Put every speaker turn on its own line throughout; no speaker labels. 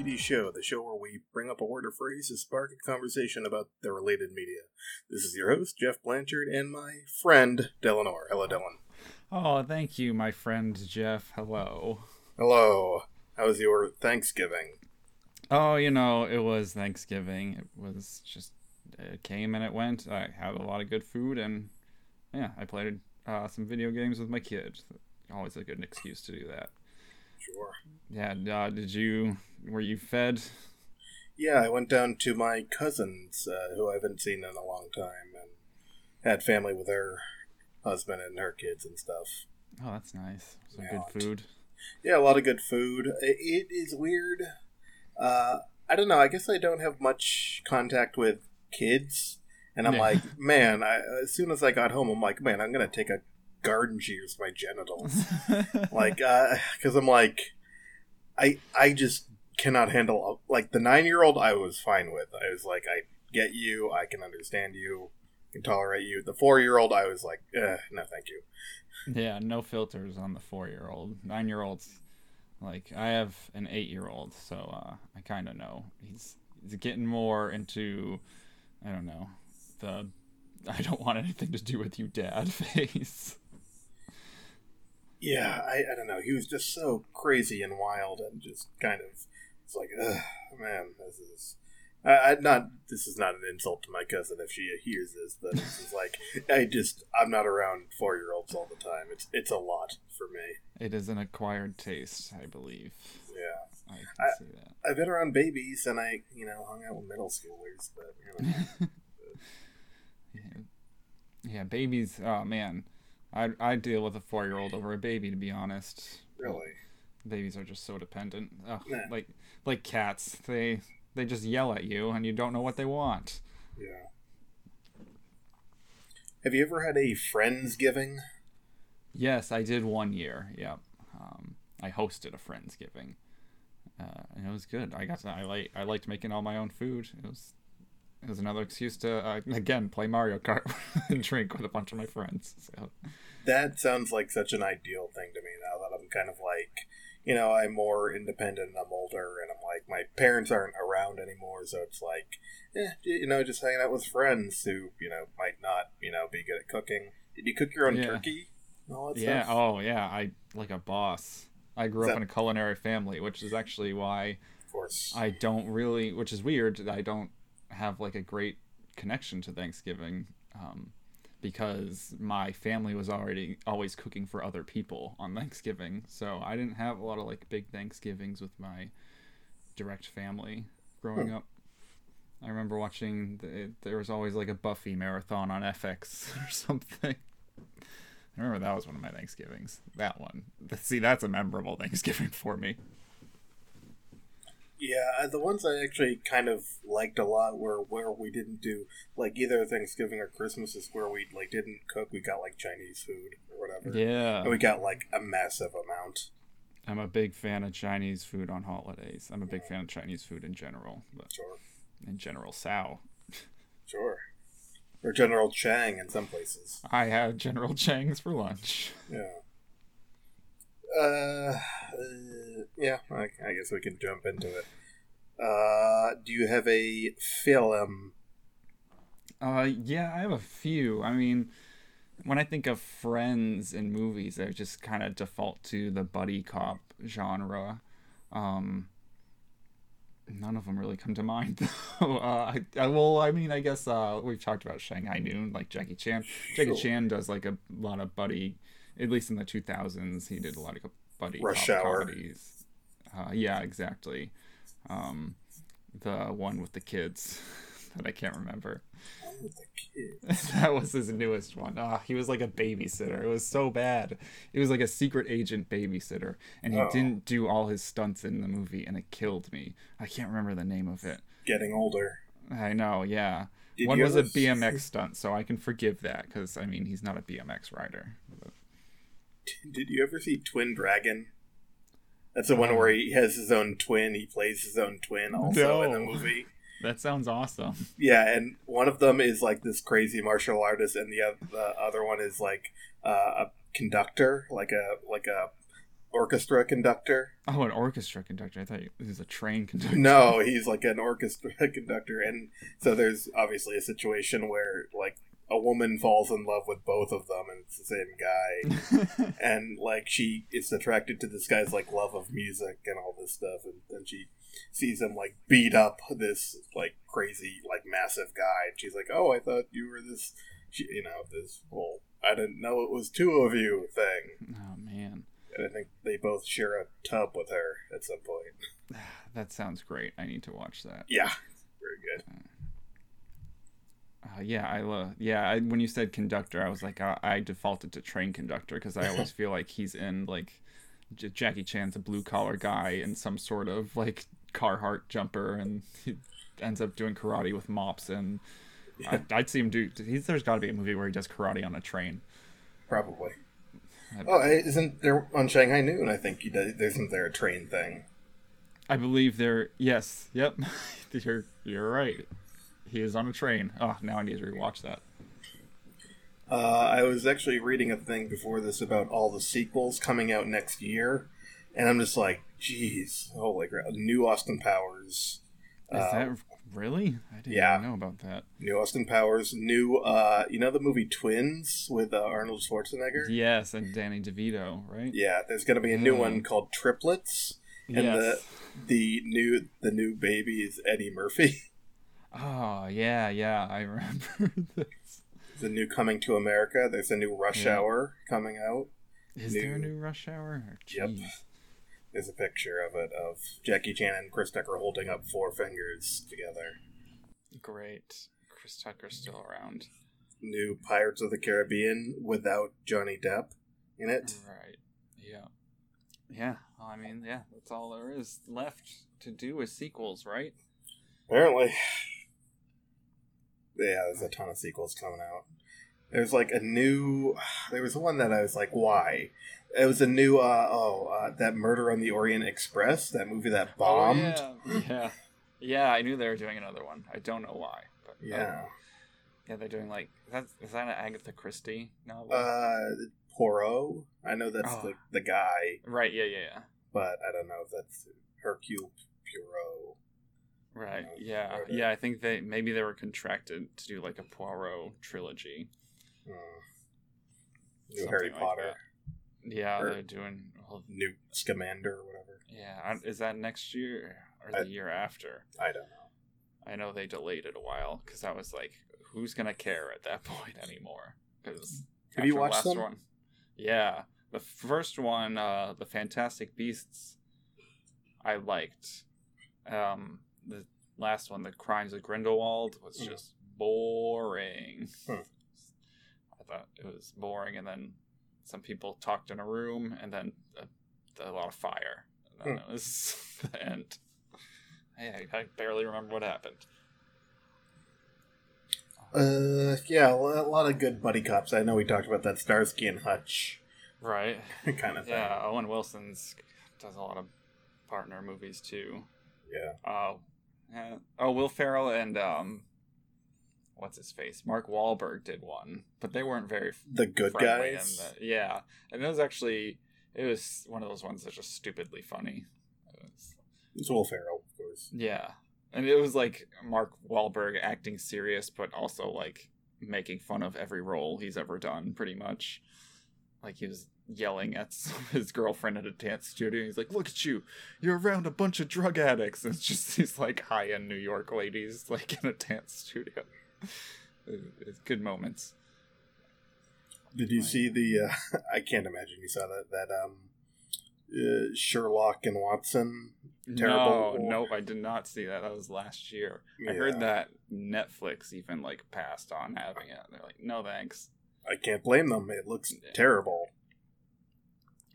GD Show, the show where we bring up a word or phrase to spark a conversation about the related media. This is your host, Geoff Blanchard, and my friend, Delanor. Hello, Dylan.
Oh, thank you, my friend Geoff. Hello.
Hello. How was your Thanksgiving?
Oh, you know, it was Thanksgiving. It was just, it came and it went. I had a lot of good food, and yeah, I played uh, some video games with my kids. Always a good excuse to do that.
Sure.
Yeah. Uh, did you? Were you fed?
Yeah, I went down to my cousins, uh, who I haven't seen in a long time, and had family with her husband and her kids and stuff.
Oh, that's nice. Some
Yeah.
good food.
Yeah, a lot of good food. It is weird. Uh, I don't know. I guess I don't have much contact with kids, and I'm
Yeah.
like, man. I, as soon as I got home, I'm like, man, I'm gonna take a garden shears to my genitals, like, because I'm like, I I just cannot handle like the nine year old. I was fine with. I was like, I get you. I can understand you. Can tolerate you. The four year old, I was like, eh, no, thank you.
yeah, no filters on the four-year-old. Nine-year-olds, like I have an eight-year-old, so uh, I kind of know he's he's getting more into, I don't know, the I don't want anything to do with you, Dad face.
Yeah, I, I don't know. He was just so crazy and wild, and just kind of it's like, man, this is. I, I not. This is not an insult to my cousin if she hears this, but this is like, I just, I'm not around four year olds all the time. It's, it's a lot for me.
It is an acquired taste, I believe.
Yeah,
I can
I-
see that.
I've been around babies, and I, you know, hung out with middle schoolers, but you know,
yeah. yeah, babies. Oh man, I I deal with a four-year-old over a baby. To be honest,
really,
babies are just so dependent. Ugh,
Yeah.
Like like cats, they they just yell at you and you don't know what they want.
yeah. Have you ever had a friendsgiving?
Yes, I did one year. Yep. Um, I hosted a friendsgiving, uh, and it was good. I got to, I like I liked making all my own food. It was it was another excuse to uh, again play Mario Kart and drink with a bunch of my friends. So
That sounds like such an ideal thing to me now that I'm kind of like, you know, I'm more independent I'm older and I'm like, my parents aren't around anymore, so it's like, eh, you know, just hanging out with friends who, you know, might not, you know, be good at cooking. Did you cook your own
Yeah.
turkey? that
yeah.
stuff?
Oh yeah. I like a boss. I grew
Is
up in a culinary family, which is actually why
Of course.
I don't really, which is weird. I don't have like a great connection to Thanksgiving um, because my family was already always cooking for other people on Thanksgiving, so I didn't have a lot of like big Thanksgivings with my direct family growing hmm. up. I remember watching. The, there was always like a Buffy marathon on FX or something. I remember that was one of my Thanksgivings. That one. See, that's a memorable Thanksgiving for me.
Yeah, the ones I actually kind of liked a lot were where we didn't do like either Thanksgiving or Christmas is where we like didn't cook. We got like Chinese food or whatever.
Yeah.
And we got like a massive amount.
I'm a big fan of Chinese food on holidays. I'm a big fan of Chinese food in general, but
Sure.
in general, Sao.
Sure. Or General Chang in some places.
I had General Chang's for lunch.
Yeah. Uh, uh yeah, I, I guess we can jump into it. Uh, do you have a film?
Uh, yeah, I have a few. I mean, when I think of friends in movies, I just kind of default to the buddy cop genre. Um, none of them really come to mind, though. uh, I, I, well, I mean, I guess uh, we've talked about Shanghai Noon, like Jackie Chan. Jackie Chan does like a lot of buddy, at least in the 2000s, he did a lot of buddy
Rush
cop
Hour.
comedies. Uh, yeah, exactly. Um, the one with the kids that I can't remember.
With the kid.
that was his newest one. Ah, he was like a babysitter. It was so bad. It was like a secret agent babysitter, and he
Oh.
didn't do all his stunts in the movie, and it killed me. I can't remember the name of it.
Getting older.
I know, yeah.
Did
one was a BMX stunt, so I can forgive that because I mean he's not a BMX rider. But-
Did you ever see Twin Dragon? That's the one where he has his own twin. He plays his own twin also in the movie.
That sounds awesome.
Yeah, and one of them is like this crazy martial artist, and the, oth- the other one is like uh, a conductor, like a like a orchestra conductor.
Oh, an orchestra conductor. I thought he was a train conductor.
No, he's like an orchestra conductor, and so there's obviously a situation where like a woman falls in love with both of them, and it's the same guy, and like she is attracted to this guy's like love of music and all this stuff, and then she sees him like beat up this like crazy like massive guy, and she's like, "Oh, I thought you were this." You know, this whole I didn't know it was two of you thing.
oh man,
And I think they both share a tub with her at some point.
that sounds great. I need to watch that.
Yeah, very good.
Uh, Uh, yeah, I love. Yeah, I, when you said conductor, I was like, I, I defaulted to train conductor because I always feel like he's in like J- Jackie Chan's a blue collar guy in some sort of like Carhartt jumper, and he ends up doing karate with mops. And I, I'd see him do. He's, there's got to be a movie where he does karate on a train.
Probably.
I-
Oh, isn't there on Shanghai Noon? I think you did, isn't there a train thing?
I believe there. Yes. Yep. you're you're right. He is on a train. Oh, now I need to rewatch that.
Uh, I was actually reading a thing before this about all the sequels coming out next year, and I'm just like, jeez, holy crap! New Austin Powers,
Is that really? I didn't
yeah.
know about that.
new Austin Powers, new, uh, you know the movie Twins with uh, Arnold Schwarzenegger.
Yes, and Danny DeVito, right?
Yeah, there's gonna be a new
Mm.
one called Triplets, and
yes.
the new the new baby is Eddie Murphy.
Oh yeah, yeah, I remember this.
the new Coming to America. There's a new Rush
Yeah.
Hour coming out.
Is
New-
there a new Rush Hour?
Oh, yep.
Jeez.
There's a picture of it of Jackie Chan and Chris Tucker holding up four fingers together.
Great. Chris Tucker's still around.
New Pirates of the Caribbean without Johnny Depp in it.
Right. Yeah. Yeah. Well, I mean, yeah, that's all there is left to do with sequels, right?
Apparently. Yeah, there's a ton of sequels coming out. There's like a new. There was one that I was like, why? It was a new. uh Oh, uh, that Murder on the Orient Express, that movie that bombed.
Oh, yeah. yeah. Yeah, I knew they were doing another one. I don't know why, but uh,
Yeah.
yeah, they're doing like that's is that an Agatha Christie novel?
Uh, Poirot. I know that's
Oh.
the the guy,
right. Yeah. Yeah. Yeah.
but I don't know if that's Hercule Poirot.
Right. Yeah.
the-
Yeah. I think they maybe they were contracted to do like a Poirot trilogy.
Hmm. New
Something
Harry
like
Potter,
Yeah,
Or-
they're doing. Well,
new Scamander, or whatever.
yeah, is that next year or
I-
the year after?
I don't know.
I know they delayed it a while because I was like, who's gonna care at that point anymore? Because
Have you watched them?
One, yeah, the first one, uh, the Fantastic Beasts, I liked. Um, the last one, the Crimes of Grindelwald, was
Mm.
just boring.
Hmm.
I thought it was boring, and then some people talked in a room, and then a, a lot of fire. And
Hmm.
it was the end. I, I barely remember what happened.
Uh, yeah, a lot of good buddy cops. I know we talked about that Starsky and Hutch
Right.
kind of thing.
Yeah, Owen Wilson's does a lot of partner movies too.
Yeah.
Uh, yeah. Oh, Will Ferrell and um, what's his face? Mark Wahlberg did one, but they weren't very
The good guys.
The, yeah, and it was actually it was one of those ones that's just stupidly funny. It was-
It's Will Ferrell, of course.
yeah, and it was like Mark Wahlberg acting serious, but also like making fun of every role he's ever done, pretty much. Like he was yelling at his girlfriend at a dance studio. He's like, "Look at you! You're around a bunch of drug addicts." And it's just these like high-end New York ladies like in a dance studio. It's good moments.
Did you see the? Uh, I can't imagine you saw that. That um, uh, Sherlock and Watson. Terrible.
No, nope, I did not see that. That was last year. I heard that Netflix even like passed on having it. They're like, no thanks.
I can't blame them. It looks
Yeah.
terrible.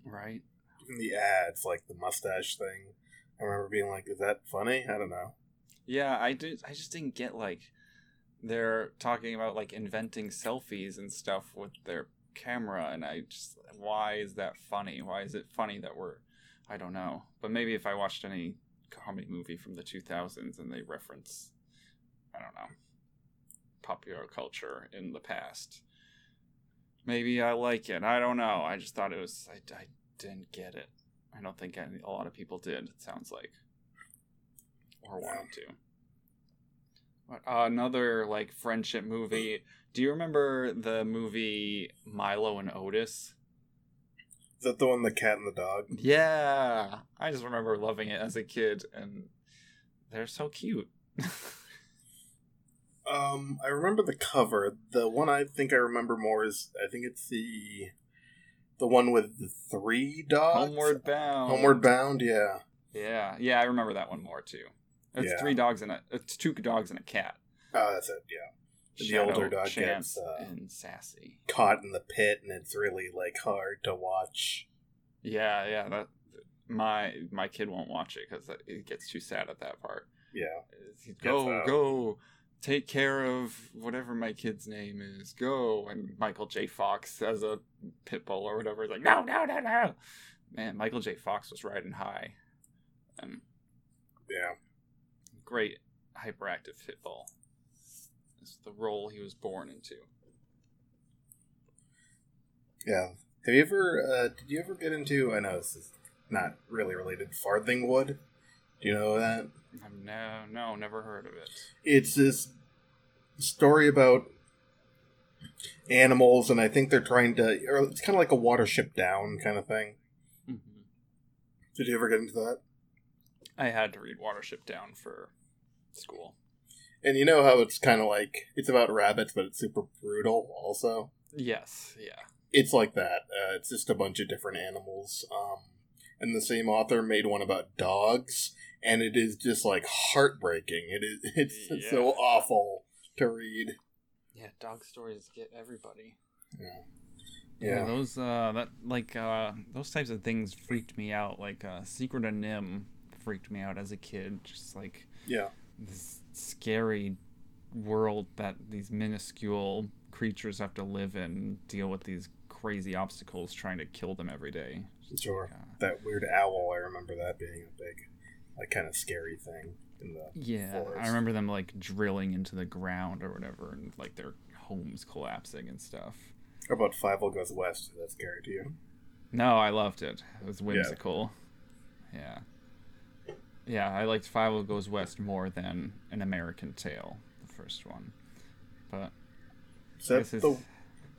Right?
Even the ads, like the mustache thing. I remember being like, "Is that funny?" I don't know.
Yeah, I did. I just didn't get like they're talking about like inventing selfies and stuff with their camera, and I just why is that funny? Why is it funny that we're I don't know. But maybe if I watched any comedy movie from the 2000s and they reference I don't know popular culture in the past, maybe I like it. I don't know. I just thought it was I, I didn't get it. I don't think any, a lot of people did. It sounds like, or wanted to. But, uh, another like friendship movie. Do you remember the movie Milo and Otis?
Is that the one, the cat and the dog?
Yeah, I just remember loving it as a kid, and they're so cute.
Um, I remember the cover. The one I think I remember more is I think it's the the one with the three dogs.
Homeward Bound.
Homeward Bound. Yeah.
Yeah, yeah, I remember that one more too. It's
Yeah.
three dogs and a it's two dogs and a cat.
Oh, that's it. Yeah. The older dog gets uh,
and Sassy.
caught in the pit, and it's really like hard to watch.
Yeah, yeah. That my my kid won't watch it because it gets too sad at that part.
Yeah.
Go, go, take care of whatever my kid's name is. Go, and Michael J. Fox as a pit bull or whatever. He's like, no, no, no, no. Man, Michael J. Fox was riding high, and
Yeah.
great hyperactive pit bull. It's the role he was born into.
Yeah. Have you ever? Uh, did you ever get into? I know this is not really related. Farthingwood. Do you know that?
I've no, no, never heard of it.
It's this story about animals, and I think they're trying to. It's kind of like a Watership Down kind of thing.
Mm-hmm.
Did you ever get into that?
I had to read Watership Down for school.
And you know how it's kind of like it's about rabbits, but it's super brutal. Also,
Yes, yeah.
it's like that. Uh, it's just a bunch of different animals. Um, and the same author made one about dogs, and it is just like heartbreaking. It is. It's, it's so awful to read.
Yeah, dog stories get everybody.
Yeah.
Yeah,
Yeah.
those uh that like uh those types of things freaked me out. Like uh Secret of NIMH freaked me out as a kid. Just like
Yeah.
this scary world that these minuscule creatures have to live in and deal with these crazy obstacles trying to kill them every day.
Sure.
Uh,
That weird owl. I remember that being a big, like, kind of scary thing in the.
yeah,
forest.
I remember them like drilling into the ground or whatever and like their homes collapsing and stuff.
How about Fievel Goes West? That's scary to you?
No, I loved it. It was whimsical. Yeah. Yeah, I liked Fievel Goes West more than An American Tail, the first one. But
Is that
This is-
the?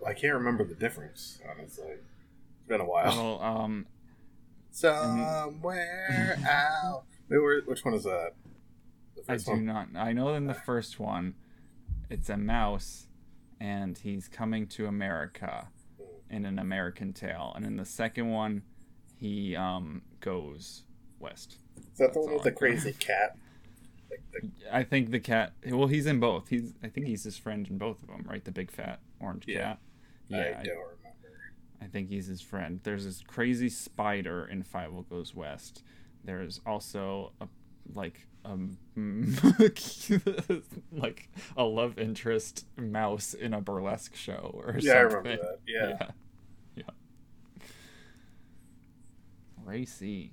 I can't remember the difference. Honestly, it's been a while.
well, um,
Somewhere out. Wait, where, which one is that? The
I do
one.
not. I know in the first one, it's a mouse, and he's coming to America in an American Tail, and in the second one, he um goes west.
Is that the one with the crazy cat? Like the,
I think the cat. Well, he's in both. He's. I think he's his friend in both of them, right? The big fat orange
Yeah.
cat.
I
I,
don't remember.
I think he's his friend. There's this crazy spider in Fievel Goes West. There's also a like um like a love interest mouse in a burlesque show or something.
Yeah, I remember that. Yeah.
yeah, yeah. Racy.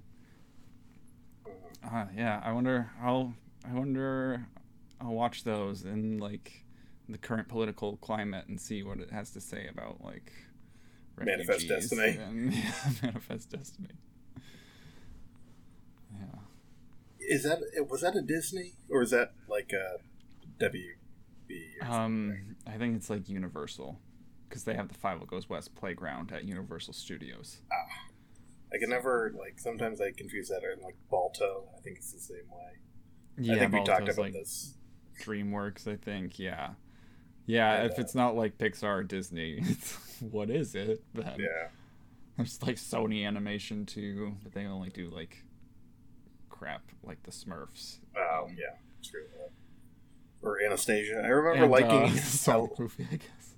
Uh, yeah, I wonder. I'll. I wonder. I'll watch those in like the current political climate and see what it has to say about like
Manifest Destiny.
and- yeah, manifest destiny. Yeah.
Is that was that a Disney or is that like a WB? or?
Um, I think it's like Universal, because they have the Fievel Goes West playground at Universal Studios.
Ah, I can never like. Sometimes I confuse that and like Balto. I think it's the same way.
Yeah,
I think we talked about
like
this.
DreamWorks. I think. Yeah. Yeah,
And,
if
uh,
it's not like Pixar or Disney, it's, what is it then?
Yeah.
It's like Sony Animation too, but they only do like crap like the Smurfs.
Oh yeah. Screw that. Or Anastasia. I remember
And,
liking.
uh, Sonic movie, I guess.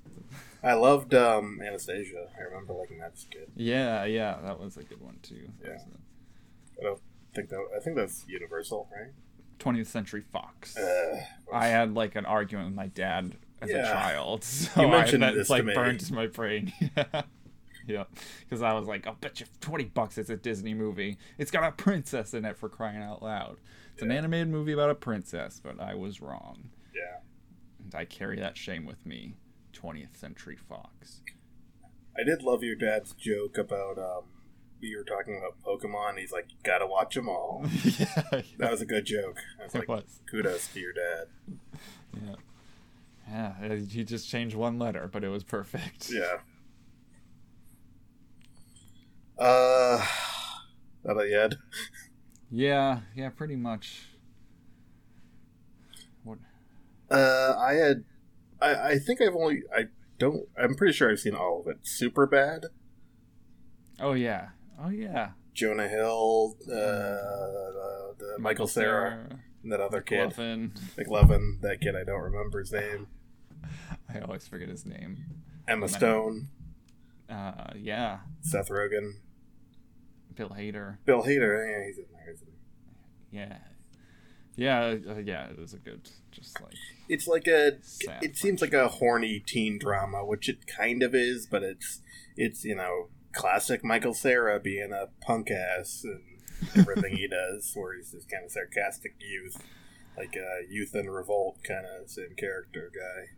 I loved um, Anastasia. I remember liking that as a kid.
Yeah, yeah, that was a good one too. That
Yeah.
a-
I don't think that. I think that's Universal, right?
20th Century Fox.
Uh,
I had like an argument with my dad as a child. So
You
I,
mentioned
that's
this to
like
me.
burned to my brain. yeah. Yeah. Because I was like, I'll bet you 20 bucks it's a Disney movie. It's got a princess in it for crying out loud. It's an animated movie about a princess, but I was wrong.
yeah.
And I carry that shame with me. 20th Century Fox.
I did love your dad's joke about um, you were talking about Pokemon. He's like, gotta watch them all.
yeah,
That was a good joke. I was
it
like,
was.
kudos to your dad.
Yeah. Yeah, he just changed one letter, but it was perfect.
Yeah. Uh, that you, Ed?
Yeah, yeah, pretty much. What?
Uh, I had, I, I think I've only, I don't, I'm pretty sure I've seen all of it. Superbad.
Oh yeah. Oh yeah.
Jonah Hill, uh, the, the Michael Cera, and that other kid,
McLovin.
McLovin. That kid, I don't remember his name.
I always forget his name.
Emma
Emma.
Stone,
Uh, yeah,
Seth Rogen,
Bill Hader.
Bill Hader. Yeah, he's in there. Isn't he?
Yeah, yeah, uh, yeah. It was a good, just like
It's like a.
sad
It seems like a horny teen drama, which it kind of is, but it's it's you know classic Michael Cera being a punk ass and everything he does, where he's this kind of sarcastic youth, like a youth in revolt kind of same character guy.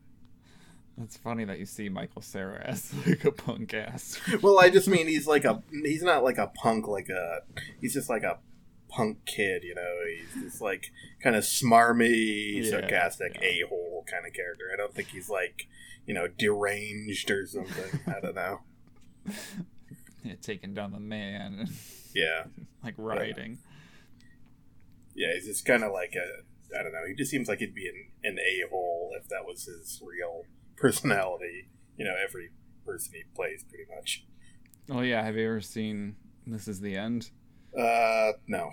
It's funny that you see Michael Cera as like a punk ass.
Well, I just mean he's like a he's not like a punk like a he's just like a punk kid, you know. He's just like kind of smarmy,
Yeah,
sarcastic,
yeah.
a hole kind of character. I don't think he's like you know deranged or something. I don't know.
yeah, taking down the man
Yeah,
like riding.
yeah. He's just kind of like a I don't know. He just seems like he'd be an, an a hole if that was his real personality. You know, every person he plays pretty much.
Oh yeah, have you ever seen This Is the End?
Uh, no.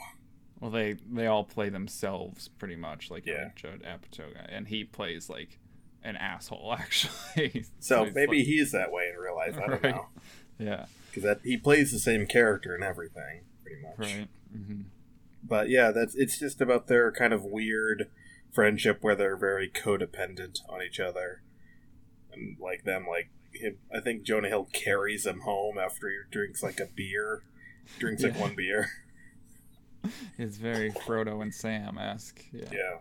Well, they they all play themselves pretty much, like
Yeah.
Judd Apatow and he plays like an asshole actually.
So
he's
maybe
like-
he's that way in real life. I don't
Right.
know
yeah,
because that he plays the same character and everything pretty much.
right. hmm
But yeah, that's it's just about their kind of weird friendship where they're very codependent on each other, and like them, like him. I think Jonah Hill carries him home after he drinks like a beer, drinks like one beer.
It's very Frodo and Sam esque. Yeah.
Yeah.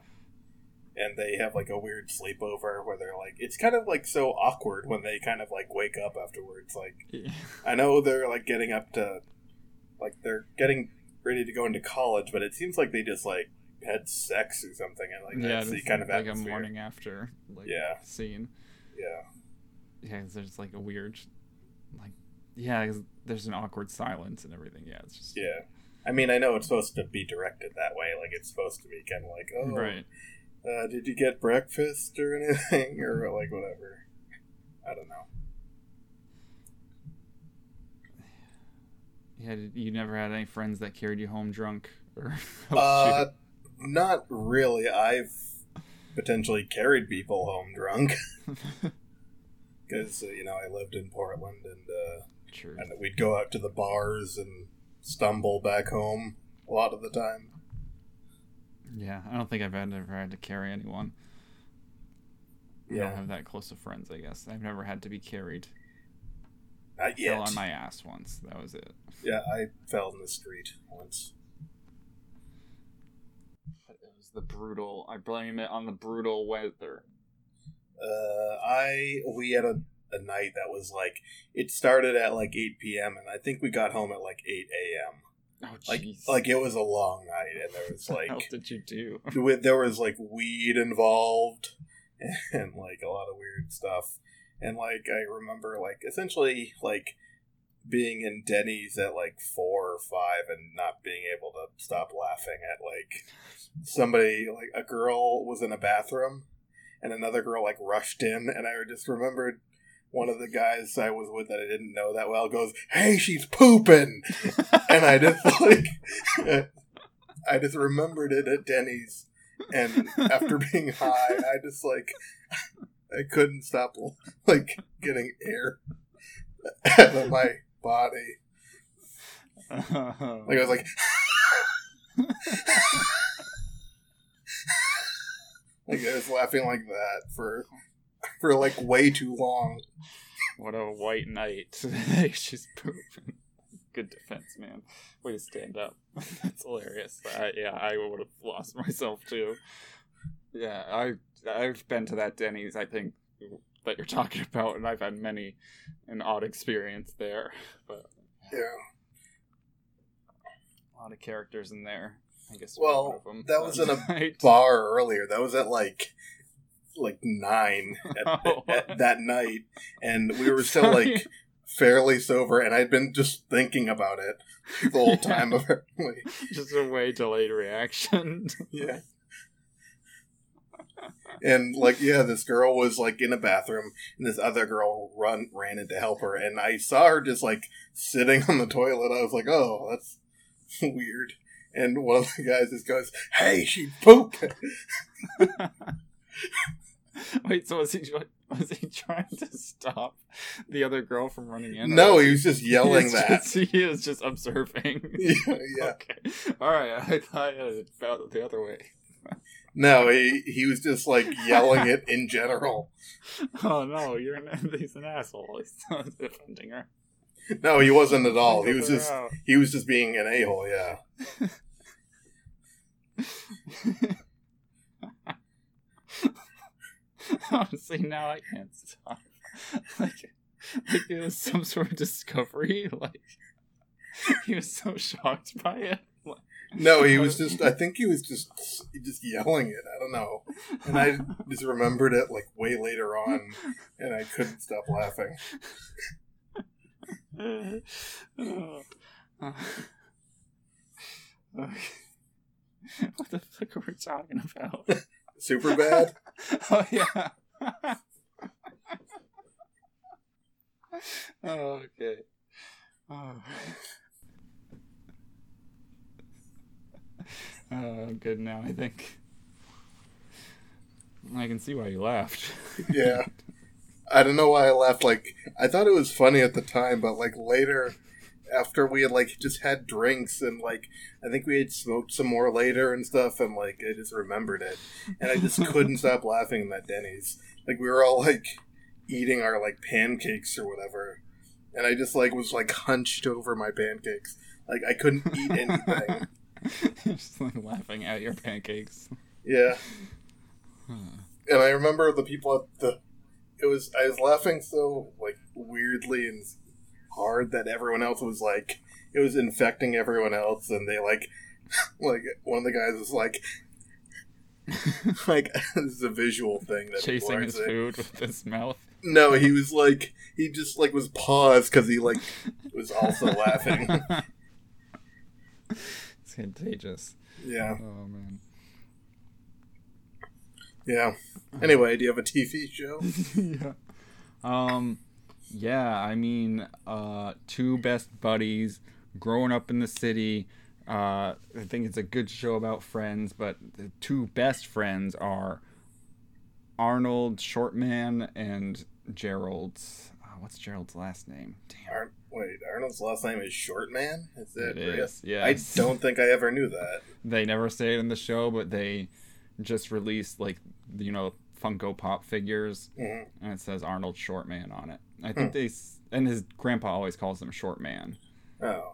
And they have like a weird sleepover where they're like, it's kind of like so awkward when they kind of like wake up afterwards. Like,
Yeah.
I know they're like getting up to, like, they're getting ready to go into college, but it seems like they just like had sex or something. And like,
yeah,
that's the kind of
like a morning after like
Yeah.
scene.
Yeah.
Yeah, 'cause there's like a weird, like, yeah, 'cause there's an awkward silence and everything. Yeah, it's just
Yeah. I mean, I know it's supposed to be directed that way. Like, it's supposed to be kind of like, oh,
right.
uh, did you get breakfast or anything? or like whatever. I don't know.
Yeah, you never had any friends that carried you home drunk or
Uh, not really. I've potentially carried people home drunk because uh, you know I lived in Portland and uh,
True.
and we'd go out to the bars and stumble back home a lot of the time.
Yeah, I don't think I've ever had to carry anyone. I
Yeah.
don't have that close of friends, I guess. I've never had to be carried.
Not
Fell on my ass once. That was it.
Yeah, I fell in the street once.
The brutal. I blame it on the brutal weather.
Uh, I we had a, a night that was like it started at like eight p.m. and I think we got home at like eight a.m.
Oh,
Like like it was a long night and there was like what
did you do?
there was like weed involved and like a lot of weird stuff and like i remember like essentially like being in denny's at like four or five and not being able to stop laughing at like somebody like a girl was in a bathroom and another girl like rushed in. And i just remembered one of the guys i was with that i didn't know that well goes hey she's pooping. And I just like I just remembered it at Denny's, and after being high, I just like I couldn't stop like getting air out of my body. Like I was like. like I was laughing like that for for like way too long.
what a white knight. She's pooping. Good defense, man. Way to stand up. That's hilarious. I, yeah, I would have lost myself too. Yeah, I I've been to that Denny's. I think that you're talking about, and I've had many an odd experience there. But
Yeah.
A lot of characters in there. I guess.
Well,
one of them.
that was in a bar earlier. That was at like like nine at,
Oh.
at that night, and we were still like fairly sober, and I'd been just thinking about it the whole time. Apparently,
just a way delayed reaction.
yeah. And like, yeah, this girl was like in a bathroom, and this other girl run ran in to help her, and I saw her just like sitting on the toilet. I was like, oh, that's weird. And one of the guys just goes, "Hey, she pooped."
Wait, so was he was he trying to stop the other girl from running in?
No, he was just
he
yelling that.
Just, he is just observing.
yeah, yeah.
Okay. All right. I thought it felt the other way.
No, he he was just like yelling it in general.
Oh no, you're an he's an asshole. He's not defending her.
No, he wasn't at all. He was just
out.
he was just being an a hole. Yeah.
Honestly, now I can't stop. like, like it was some sort of discovery. Like he was so shocked by it.
No, he was just. I think he was just just yelling it. I don't know. And I just remembered it like way later on, and I couldn't stop laughing.
Uh, okay. What the fuck are we talking about?
Superbad.
oh yeah. oh, okay. Oh. I'm oh, good now. I think. I can see why you laughed.
Yeah. I don't know why I laughed. Like I thought it was funny at the time, but like later, after we had like just had drinks and like I think we had smoked some more later and stuff, and like I just remembered it, and I just couldn't stop laughing at Denny's. Like we were all like eating our like pancakes or whatever, and I just like was like hunched over my pancakes, like I couldn't eat anything.
Just like laughing at your pancakes.
yeah, and I remember the people at the. It was I was laughing so like weirdly and hard that everyone else was like it was infecting everyone else, and they like like one of the guys was like. like this is a visual thing that
Chasing his
saying.
food with his mouth.
No, he was like he just like was paused because he like was also laughing.
It's contagious.
Yeah,
Oh man.
yeah. Anyway, do you have a TV show?
yeah. Um yeah, I mean, uh two best buddies growing up in the city. Uh I think it's a good show about friends, but the two best friends are Arnold Shortman and Gerald's Uh, what's Gerald's last name? Damn.
Wait, Arnold's last name is Short Man? Is it?
It
really?
is,
I don't think I ever knew that.
They never say it in the show, but they just released like you know Funko Pop figures
Mhm.
and it says Arnold Short Man on it. I think they and his grandpa always calls him Short Man.
Oh,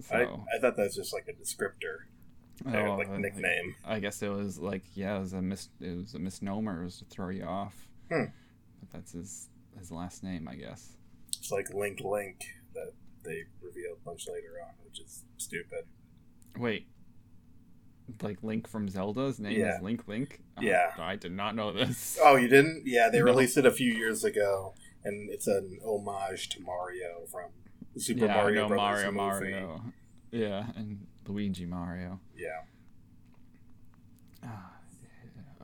So
I, I thought that's just like a descriptor,
oh,
like
I-
nickname.
I guess it was like yeah, it was a mis it was a misnomer. It was to throw you off.
Hmm.
But that's his his last name, I guess.
It's like Link Link that they revealed much later on, which is stupid.
Wait. Like Link from Zelda's name
Yeah.
is Link Link? Oh,
Yeah.
I did not know this.
Oh, you didn't? Yeah, they
No.
released it a few years ago, and it's an homage to Mario from Super
yeah,
Mario Brothers
Mario
movie.
Mario. Yeah, and Luigi Mario.
Yeah.
Ah,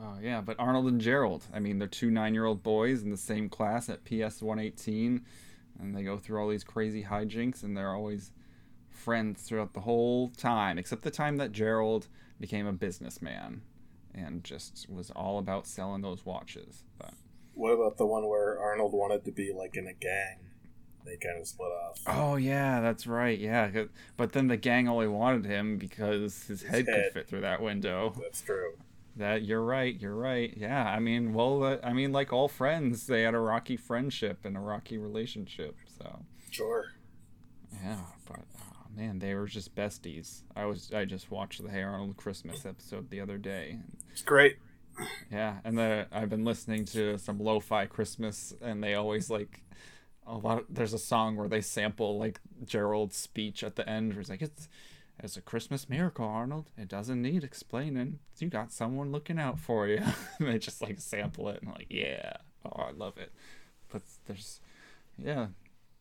Oh yeah, but Arnold and Gerald. I mean, they're two nine-year-old boys in the same class at PS 118, and they go through all these crazy hijinks, and they're always friends throughout the whole time, except the time that Gerald became a businessman and just was all about selling those watches. But
What about the one where Arnold wanted to be like in a gang? They kind of split off.
oh yeah, that's right. Yeah, but then the gang only wanted him because his head,
head.
could fit through that window.
That's true.
That you're right. You're right. Yeah. I mean, well, uh, I mean, like all friends, they had a rocky friendship and a rocky relationship. So
Sure.
yeah, but oh, man, they were just besties. I was I just watched the Hey Arnold Christmas episode the other day.
It's great.
Yeah, and the I've been listening to some lo-fi Christmas, and they always like a lot. Of, there's a song where they sample like Gerald's speech at the end, where he's like, "It's It's a Christmas miracle, Arnold. It doesn't need explaining. You got someone looking out for you. they just like sample it and like, yeah. Oh, I love it. But there's, yeah,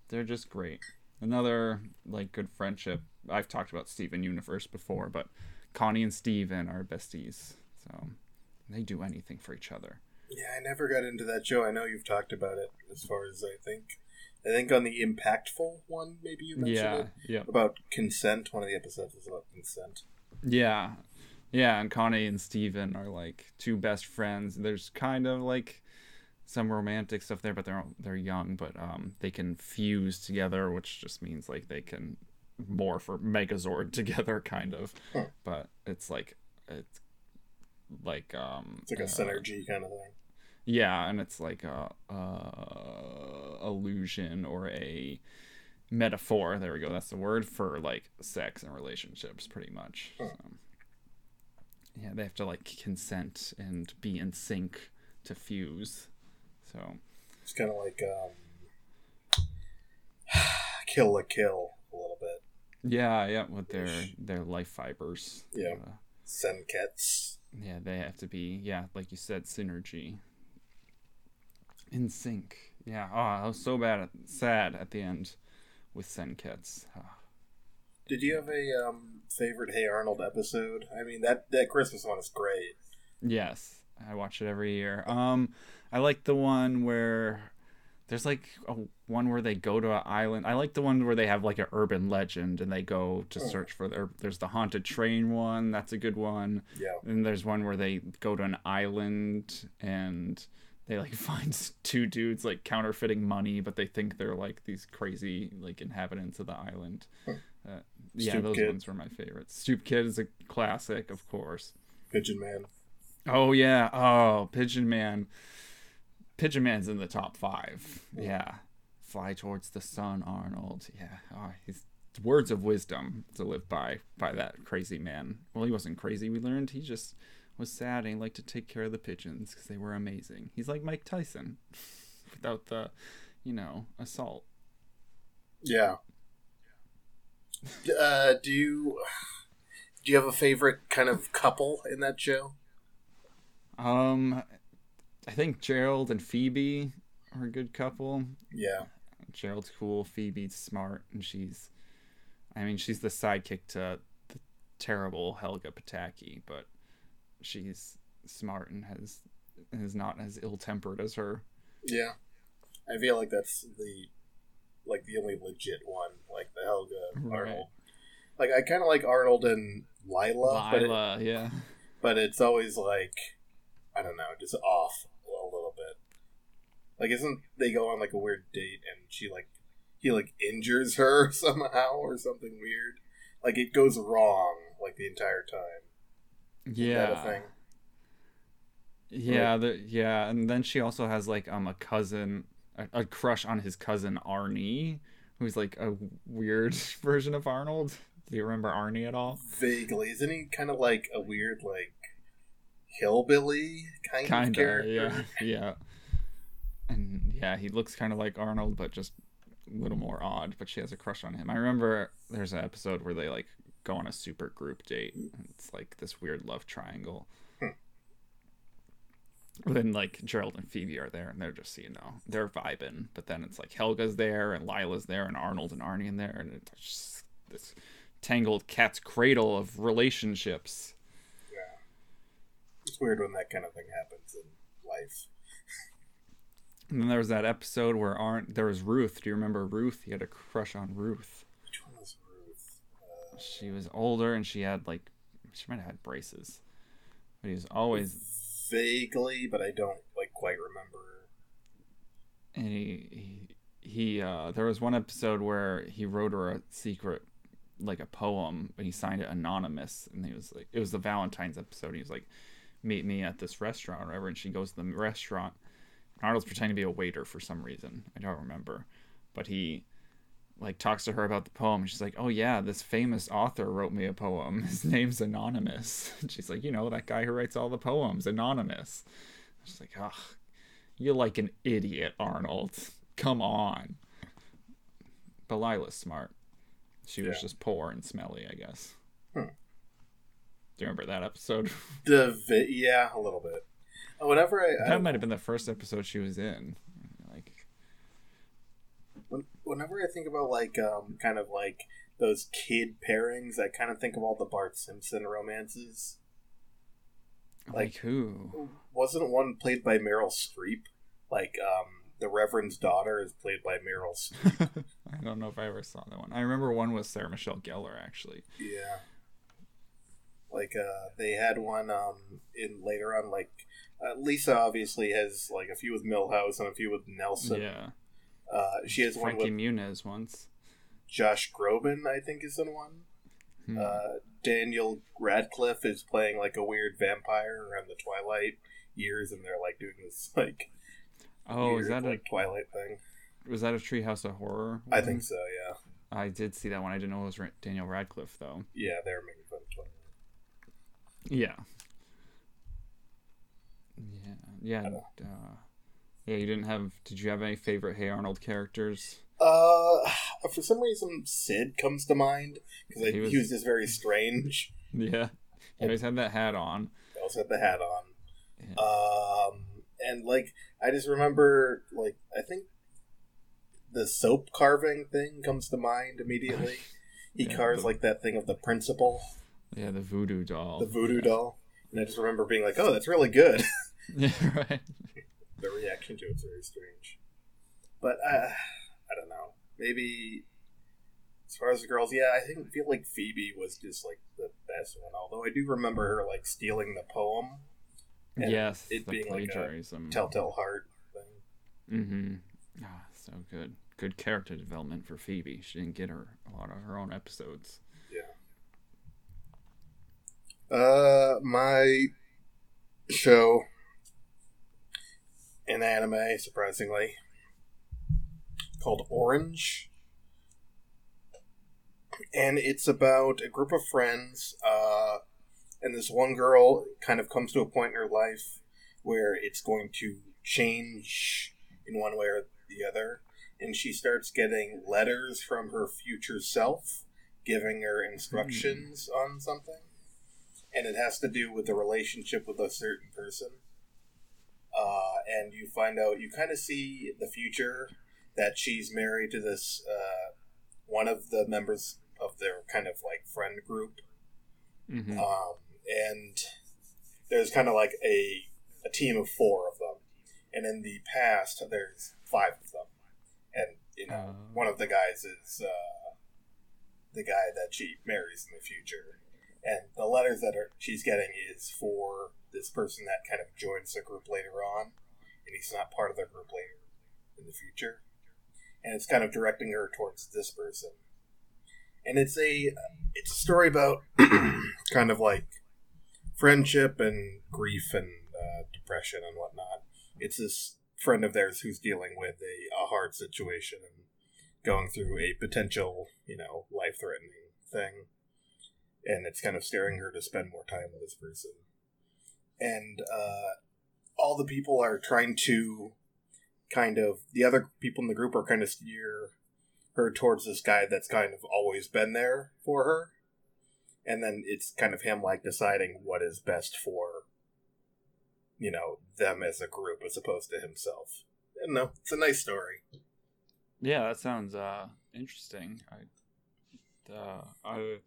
they're just great. Another like good friendship. I've talked about Steven Universe before, but Connie and Steven are besties. So they do anything for each other.
Yeah, I never got into that show. I know you've talked about it as far as I think. I think on the impactful one, maybe you mentioned
Yeah,
it
yeah.
about consent. One of the episodes was about consent.
Yeah. Yeah, and Connie and Steven are like two best friends. There's kind of like some romantic stuff there, but they're they're young, but um they can fuse together, which just means like they can morph or megazord together kind of.
Huh.
But it's like it's like um
It's like a
uh,
synergy kind of thing.
Yeah, and it's like a, a illusion or a metaphor. There we go. That's the word for like sex and relationships, pretty much. So, yeah, they have to like consent and be in sync to fuse. So
It's kind of like um, Kill la Kill a little bit.
yeah, yeah, with their their life fibers.
Yeah.
Uh,
Senketsu.
yeah, they have to be yeah, like you said, synergy. In sync. Yeah. Oh, I was so bad, at, sad at the end with Senketsu. Ah.
Did you have a um, favorite Hey Arnold episode? I mean that that Christmas one is great.
Yes, I watch it every year. Um, I like the one where there's like a one where they go to an island. I like the one where they have like an urban legend and they go to
Oh.
search for. Their, there's the haunted train one. That's a good one.
Yeah.
And there's one where they go to an island and they like finds two dudes like counterfeiting money, but they think they're like these crazy like inhabitants of the island. Uh, yeah,
Stoop
those
Kid.
ones were my favorites. Stoop Kid is a classic, of course.
Pigeon Man.
Oh yeah. Oh, Pigeon Man. Pigeon Man's in the top five. Yeah. Fly towards the sun, Arnold. Yeah. Oh, he's words of wisdom to live by by that crazy man. Well, he wasn't crazy. We learned he just was sad and he liked to take care of the pigeons because they were amazing. He's like Mike Tyson, without the, you know, assault.
Yeah. Uh, do you do you have a favorite kind of couple in that show?
Um, I think Gerald and Phoebe are a good couple.
Yeah.
Gerald's cool, Phoebe's smart, and she's, I mean, she's the sidekick to the terrible Helga Pataki, but she's smart and has is not as ill tempered as her.
Yeah. I feel like that's the like the only legit one, like the Helga
Right.
Arnold. Like I kind of like Arnold and Lila, but it,
yeah,
but it's always like I don't know, just off a little bit. Like, isn't they go on like a weird date and she like he like injures her somehow or something weird? Like it goes wrong like the entire time.
Yeah, yeah, the, yeah, and then she also has like um a cousin, a, a crush on his cousin Arnie, who's like a weird version of Arnold. Do you remember Arnie at all?
Vaguely, isn't he kind of like a weird like hillbilly kind of
Kinda,
character?
yeah, yeah. And yeah, he looks kind of like Arnold, but just a little more odd. But she has a crush on him. I remember there's an episode where they like go on a super group date. It's like this weird love triangle.
Hmm.
Then like Gerald and Phoebe are there, and they're just you know they're vibing. But then it's like Helga's there, and Lila's there, and Arnold and Arnie in there, and it's just this tangled cat's cradle of relationships.
Yeah. It's weird when that kind of thing happens in life.
And then there was that episode where Arn there was Ruth. Do you remember Ruth? He had a crush on Ruth.
Which one was Ruth? Uh,
She was older and she had like she might have had braces. But he was always
vaguely, but I don't like quite remember.
and he he, he uh there was one episode where he wrote her a secret like a poem but he signed it anonymous and he was like it was the Valentine's episode. He was like, Meet me at this restaurant or whatever and she goes to the restaurant. Arnold's pretending to be a waiter for some reason. I don't remember. But he like talks to her about the poem. She's like, "Oh yeah, this famous author wrote me a poem. His name's Anonymous." And she's like, "You know that guy who writes all the poems, Anonymous." She's like, "Ugh, you're like an idiot, Arnold. Come on." But Lila's smart. She was just poor and smelly, I guess. Hmm. Do you remember that episode?
The vi- yeah, a little bit. Whenever I, I
that might have been the first episode she was in.
Whenever I think about like um kind of like those kid pairings, I kind of think of all the Bart Simpson romances.
like,
Like-
who?
Wasn't one played by Meryl Streep? Like um the Reverend's daughter is played by Meryl. Streep.
I don't know if I ever saw that one. I remember one was Sarah Michelle Gellar actually.
Yeah. Like uh they had one um in later on like uh, Lisa obviously has like a few with Milhouse and a few with Nelson.
yeah,
Uh, she has one
Frankie
with
Muniz once.
Josh Groban, I think, is in one.
Hmm.
Uh, Daniel Radcliffe is playing like a weird vampire around the Twilight years, and they're like doing this like
oh,
weird,
is that a
Twilight thing?
was that a Treehouse of Horror?
I think so. Yeah,
I did see that one. I didn't know it was Daniel Radcliffe though.
yeah, they're making fun of Twilight.
Yeah. Yeah. Yeah. Yeah. You didn't have? Did you have any favorite Hey Arnold characters?
Uh, for some reason, Sid comes to mind because
He
he,
was-
was just very strange.
Yeah. He always had that hat on.
He also had the hat on.
Yeah.
Um, and like I just remember, like I think the soap carving thing comes to mind immediately. He
Yeah,
carves
the-
like that thing of the principal,
Yeah, the voodoo doll.
the voodoo
Yeah.
doll, and I just remember being like, "Oh, that's really good."
Yeah, right.
The reaction to it's very strange, but uh, I don't know. Maybe as far as the girls, yeah, I think I feel like Phoebe was just like the best one. Although I do remember her like stealing the poem,
yes,
it
the
being like a. Telltale Heart thing.
Mm-hmm. Ah, so good. Good character development for Phoebe. She didn't get her a lot of her own episodes. Yeah.
Uh, my show in anime, surprisingly, called Orange. And it's about a group of friends, uh, and this one girl kind of comes to a point in her life where it's going to change in one way or the other. And she starts getting letters from her future self giving her instructions on something and it has to do with the relationship with a certain person. Uh, and you find out, you kind of see the future that she's married to this uh, one of the members of their kind of like friend group.
Mm-hmm.
Um, and there's kind of like a, a team of four of them. And in the past, there's five of them. And, you know,
Oh.
one of the guys is uh, the guy that she marries in the future. And the letters that are, she's getting is for this person that kind of joins the group later on. And he's not part of the group later in the future. And it's kind of directing her towards this person. And it's a it's a story about kind of like friendship and grief and uh, depression and whatnot. It's this friend of theirs who's dealing with a, a hard situation and going through a potential, you know, life threatening thing. And it's kind of steering her to spend more time with this person. And uh, all the people are trying to kind of, the other people in the group are kind of steer her towards this guy that's kind of always been there for her and then it's kind of him like deciding what is best for you know them as a group as opposed to himself know it's a nice story
Yeah, that sounds uh interesting. I uh I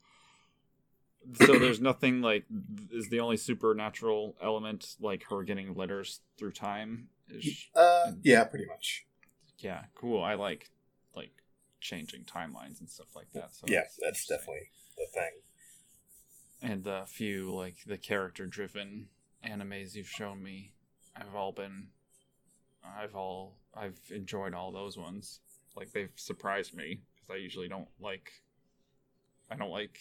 so there's nothing like is the only supernatural element like her getting letters through time is
uh yeah pretty much.
Yeah cool. I like like changing timelines and stuff like that so
yeah that's definitely the thing.
And the few like the character driven animes you've shown me i've all been i've all i've enjoyed all those ones. Like they've surprised me because i usually don't like i don't like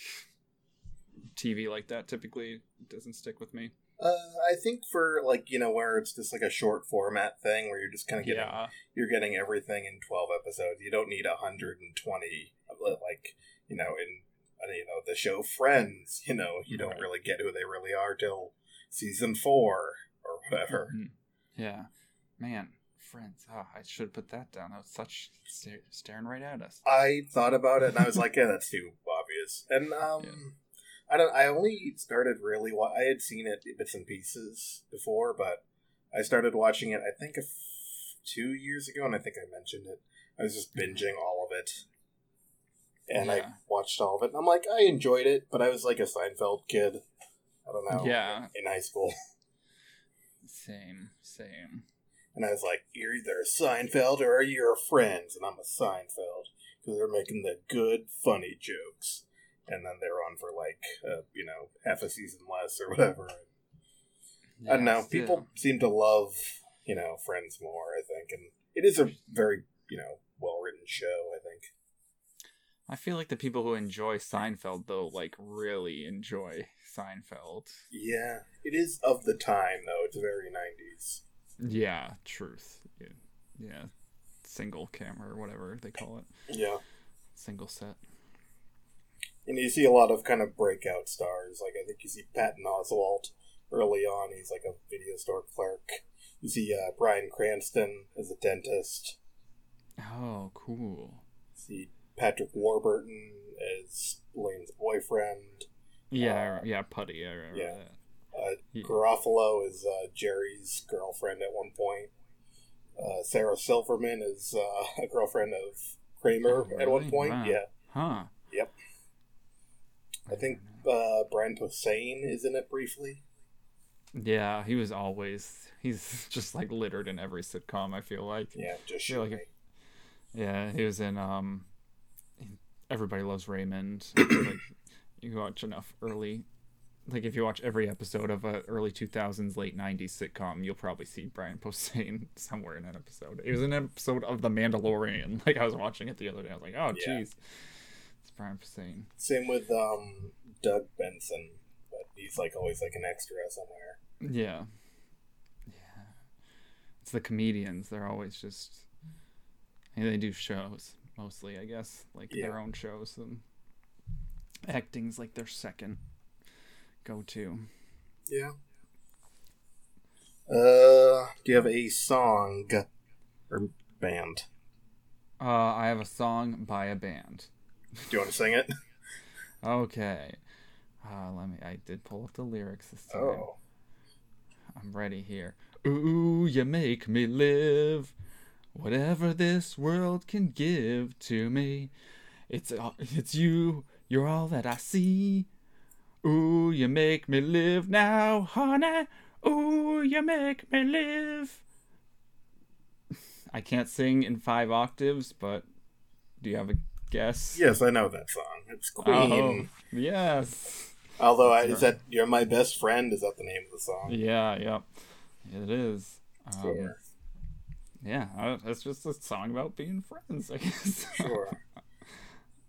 tv like that typically doesn't stick with me.
Uh i think for like you know where it's just like a short format thing where you're just kind of getting
yeah.
you're getting everything in 12 episodes you don't need 120 like you know in uh, you know the show friends you know you don't really get who they really are till season four or whatever.
Mhm. yeah. Man friends. Oh i should put that down. That was such sta- staring right at us.
I thought about it and i was like yeah that's too obvious. And um
Yeah.
I don't. I only started really. Wa- I had seen it bits and pieces before, but I started watching it. I think a f- two years ago, and I think I mentioned it. I was just binging all of it, and I watched all of it. And I'm like, I enjoyed it, but I was like a Seinfeld kid. I don't know.
Yeah.
In high school,
Same, same.
and I was like, you're either a Seinfeld or you're a friends, and I'm a Seinfeld because they're making the good, funny jokes. And then they're on for like, uh, you know, half a season less or whatever. I don't know.
Yeah,
People seem to love, you know, Friends more. I think, and it is a very, you know, well written show. I think.
I feel like the people who enjoy Seinfeld though, like really enjoy Seinfeld.
Yeah, it is of the time though. It's very nineties.
Yeah, truth. Yeah, yeah. Single camera or whatever they call it.
Yeah,
Single set.
And you see a lot of kind of breakout stars. Like I think you see Patton Oswalt early on. He's like a video store clerk. You see uh, Bryan Cranston as a dentist.
Oh, cool.
see Patrick Warburton as Lane's boyfriend.
Yeah, yeah, Putty. I remember
yeah.
that.
Uh,
Yeah.
Garofalo is uh, Jerry's girlfriend at one point. Uh, Sarah Silverman is uh, a girlfriend of Kramer
Oh,
at one point.
Wow.
Yeah,
Huh.
I think uh, Brian Posehn is in it briefly.
Yeah, he was always. He's just like littered in every sitcom. I feel like.
Yeah, just
Yeah, like. Yeah, he was in um Everybody Loves Raymond. like you watch enough early like if you watch every episode of a early 2000s late 90s sitcom, you'll probably see Brian Posehn somewhere in an episode. It was an episode of The Mandalorian. Like I was watching it the other day. I was like, "Oh, jeez." It's Brian Posehn.
Same with um, Doug Benson, but he's like always like an extra somewhere.
Yeah. Yeah. It's the comedians. They're always just and they do shows mostly, I guess, like
Yeah.
their own shows and acting's like their second go to.
Yeah. Uh, do you have a song or band?
Uh I have a song by a band.
Do you want to sing it?
Okay. Uh let me I did pull up the lyrics this time.
Oh,
I'm ready here. Ooh, you make me live. Whatever this world can give to me, it's all- it's you. You're all that I see. Ooh, you make me live now, honey. Ooh, you make me live. I can't sing in five octaves, but do you have a guess?
yes, I know that song. It's Queen.
Oh, yes.
Although, I, is that "You're My Best Friend"? Is that the name of the song?
Yeah, yep. It is. Um,
Sure,
Yeah, it's just a song about being friends, I guess.
sure.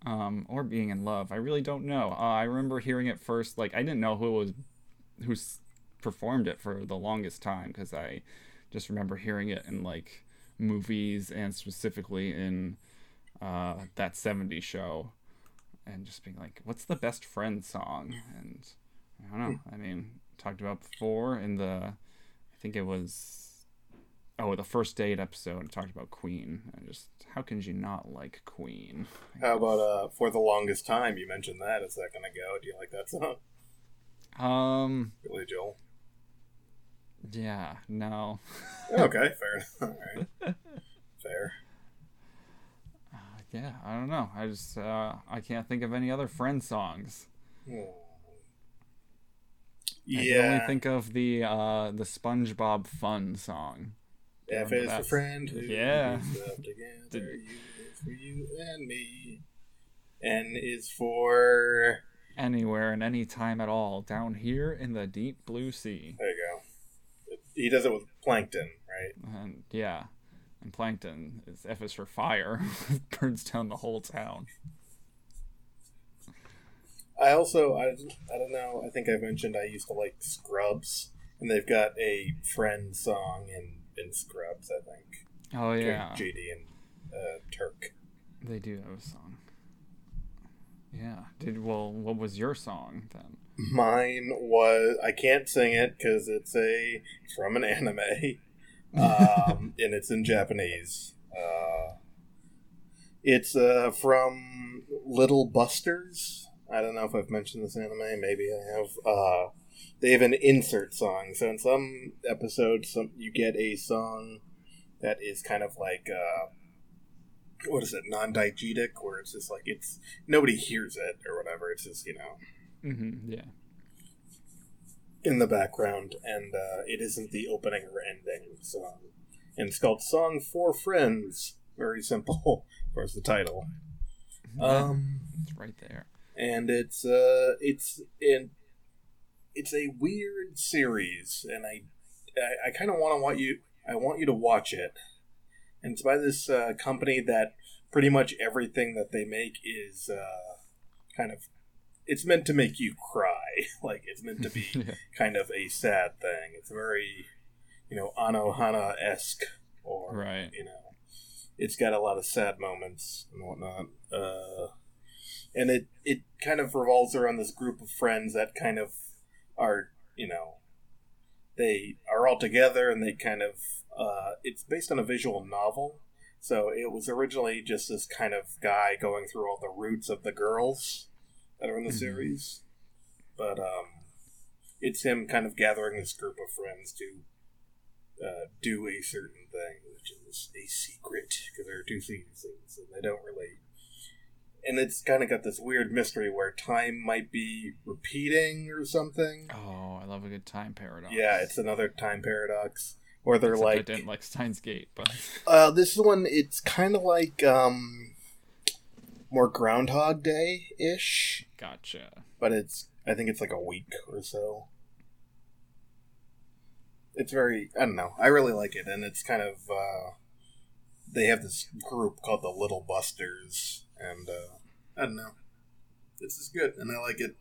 um, or being in love. I really don't know. Uh, I remember hearing it first. Like I didn't know who was who performed it for the longest time because I just remember hearing it in like movies and specifically in uh, that '70s show, and just being like, "What's the best friend song?" And I don't know. I mean, talked about before in the, I think it was. Oh, the first date episode it talked about Queen. And just how can you not like Queen?
How about uh, "For the Longest Time"? You mentioned that. Is that gonna go? Do you like that song,
Um,
Billy Joel?
yeah, no.
Okay, fair. All right, fair.
Yeah, I don't know. I just uh, I can't think of any other friend songs.
Yeah.
I can only think of the uh the SpongeBob Fun song.
F is for friend who
Yeah.
together.
Did-
U is for you and me. N is for
Anywhere and any time at all, down here in the deep blue sea.
there you go. He does it with plankton, right?
And yeah, and Plankton is F is for fire, burns down the whole town.
I also I, I don't know. I think I mentioned I used to like Scrubs, and they've got a friend song in in Scrubs. I think
Oh yeah,
JD and uh, Turk.
they do have a song. Yeah. Did well? What was your song then?
Mine was I can't sing it because it's a it's from an anime, um, and it's in Japanese. Uh, it's uh, from Little Busters. I don't know if I've mentioned this anime. Maybe I have. Uh, they have an insert song. So in some episodes, some you get a song that is kind of like uh, what is it, non-diegetic, where it's just like it's nobody hears it or whatever. It's just you know,
Mm-hmm. Yeah.
In the background, and uh, it isn't the opening or ending song. And it's called "Song for Friends." Very simple, of course, the title. Um,
it's right there.
and it's uh, it's in, it's a weird series, and I, I, I kind of want to want you, I want you to watch it. And it's by this uh, company that pretty much everything that they make is uh, kind of, it's meant to make you cry. like it's meant to be
yeah.
kind of a sad thing. It's very, you know, Anohana esque, or
Right.
you know, it's got a lot of sad moments and whatnot. Uh, and it it kind of revolves around this group of friends that kind of are, you know, they are all together and they kind of. Uh, it's based on a visual novel, so it was originally just this kind of guy going through all the routes of the girls that are in the
Mhm.
series, but um, it's him kind of gathering this group of friends to uh, do a certain thing, which is a secret because there are two seasons and they don't relate. And it's kind of got this weird mystery where time might be repeating or something.
Oh, I love a good time paradox.
Yeah, it's another time paradox. Or they're
Except I
like,
didn't like Steins Gate, but
uh, this one, it's kind of like um, more Groundhog Day ish,
gotcha.
but it's I think it's like a week or so. It's very I don't know. I really like it, and it's kind of uh, they have this group called the Little Busters, and uh, I don't know. This is good, and I like it.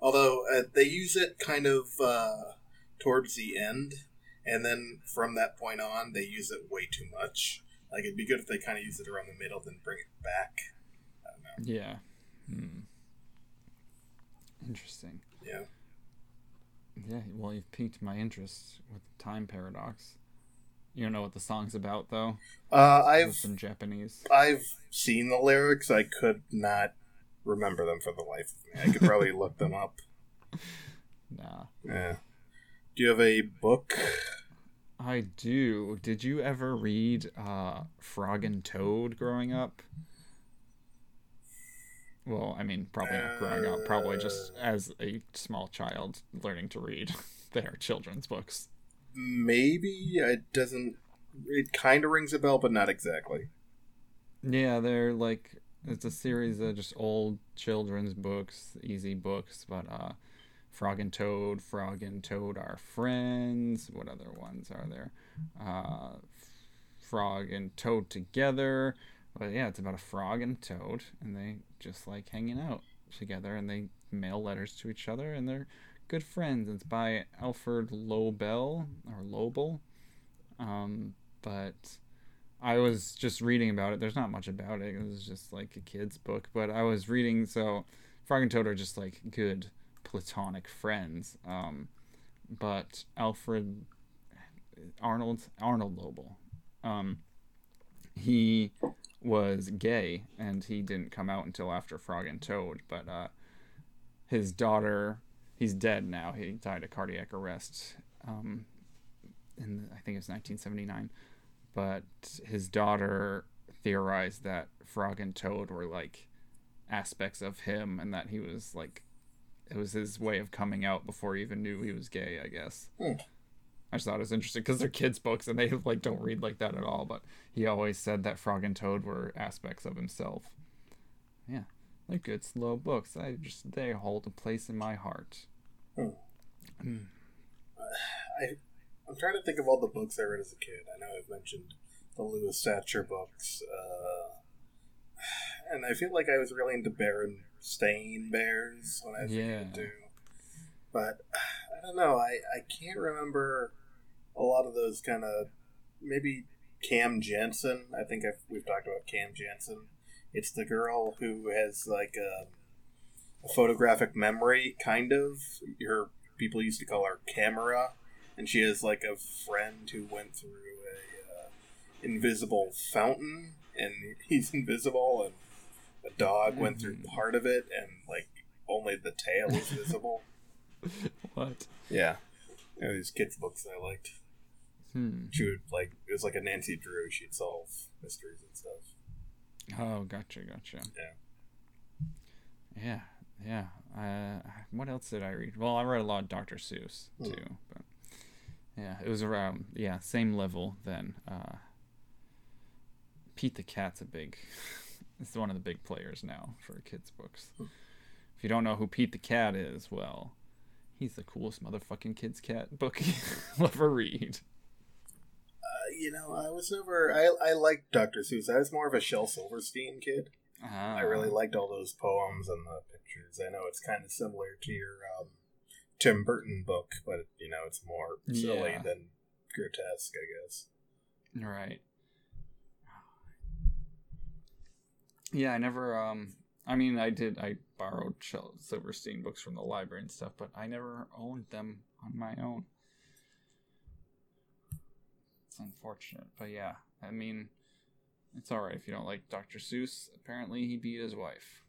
Although uh, they use it kind of uh, towards the end, and then from that point on, they use it way too much. Like it'd be good if they kind of use it around the middle, then bring it back. I don't know.
Yeah. Hmm. Interesting.
Yeah.
Yeah, well, you've piqued my interest with time paradox. You don't know what the song's about, though.
Uh, I've
in Japanese.
I've seen the lyrics. I could not remember them for the life of me. I could probably look them up.
Nah.
Yeah. Do you have a book?
I do. Did you ever read uh, Frog and Toad growing up? Well, I mean, probably not growing up. Probably just as a small child learning to read. they are children's books.
Maybe it doesn't. It kind of rings a bell, but not exactly.
Yeah, they're like it's a series of just old children's books, easy books, but uh Frog and Toad, Frog and Toad are friends. What other ones are there? Uh Frog and Toad together. But yeah, it's about a frog and a toad and they just like hanging out together and they mail letters to each other and they're good friends. It's by Alfred Lobel or Lobel. Um but I was just reading about it. There's not much about it. It was just like a kid's book, but I was reading. So, Frog and Toad are just like good platonic friends. Um, but Alfred Arnold Arnold Lobel, um, he was gay and he didn't come out until after Frog and Toad. But uh, his daughter, he's dead now. He died of cardiac arrest. Um, in I think it was 1979 but his daughter theorized that Frog and Toad were like aspects of him and that he was like it was his way of coming out before he even knew he was gay, I guess.
Hmm.
I just thought it was interesting because they're kids' books and they like don't read like that at all. But he always said that Frog and Toad were aspects of himself. Yeah, they're good slow books. I just they hold a place in my heart.
Hmm.
Mm.
I, I'm trying to think of all the books I read as a kid. I know I've mentioned the Louis Sachar books, uh, and I feel like I was really into Baron Stain bears when I was a
Yeah.
kid too. But I don't know. I I can't remember a lot of those kind of maybe Cam Jansen. I think I've, we've talked about Cam Jansen. It's the girl who has like a, a photographic memory, kind of. Her people used to call her Camera, and she has like a friend who went through a uh, invisible fountain, and he's invisible, and a dog went through
Mhm.
part of it, and like only the tail is visible.
what?
Yeah. You know, these kids' books I liked.
Hmm.
She would like it was like a Nancy Drew. She'd solve mysteries and stuff.
Oh, gotcha, gotcha.
Yeah.
Yeah, yeah. Uh, what else did I read? Well, I read a lot of Dr. Seuss
Hmm.
too, but yeah, it was around yeah same level then. Uh, Pete the Cat's a big. It's one of the big players now for kids' books.
Hmm.
If you don't know who Pete the Cat is, well, he's the coolest motherfucking kids' cat book you'll ever read.
You know, I was never. I I liked Dr. Seuss. I was more of a Shel Silverstein kid. I really liked all those poems and the pictures. I know it's kind of similar to your um, Tim Burton book, but you know it's more silly
Yeah.
than grotesque, I guess.
Right. Yeah, I never. Um, I mean, I did. I borrowed Shel Silverstein books from the library and stuff, but I never owned them on my own. Unfortunate, but yeah. I mean, it's all right if you don't like Dr. Seuss. Apparently, he beat his wife,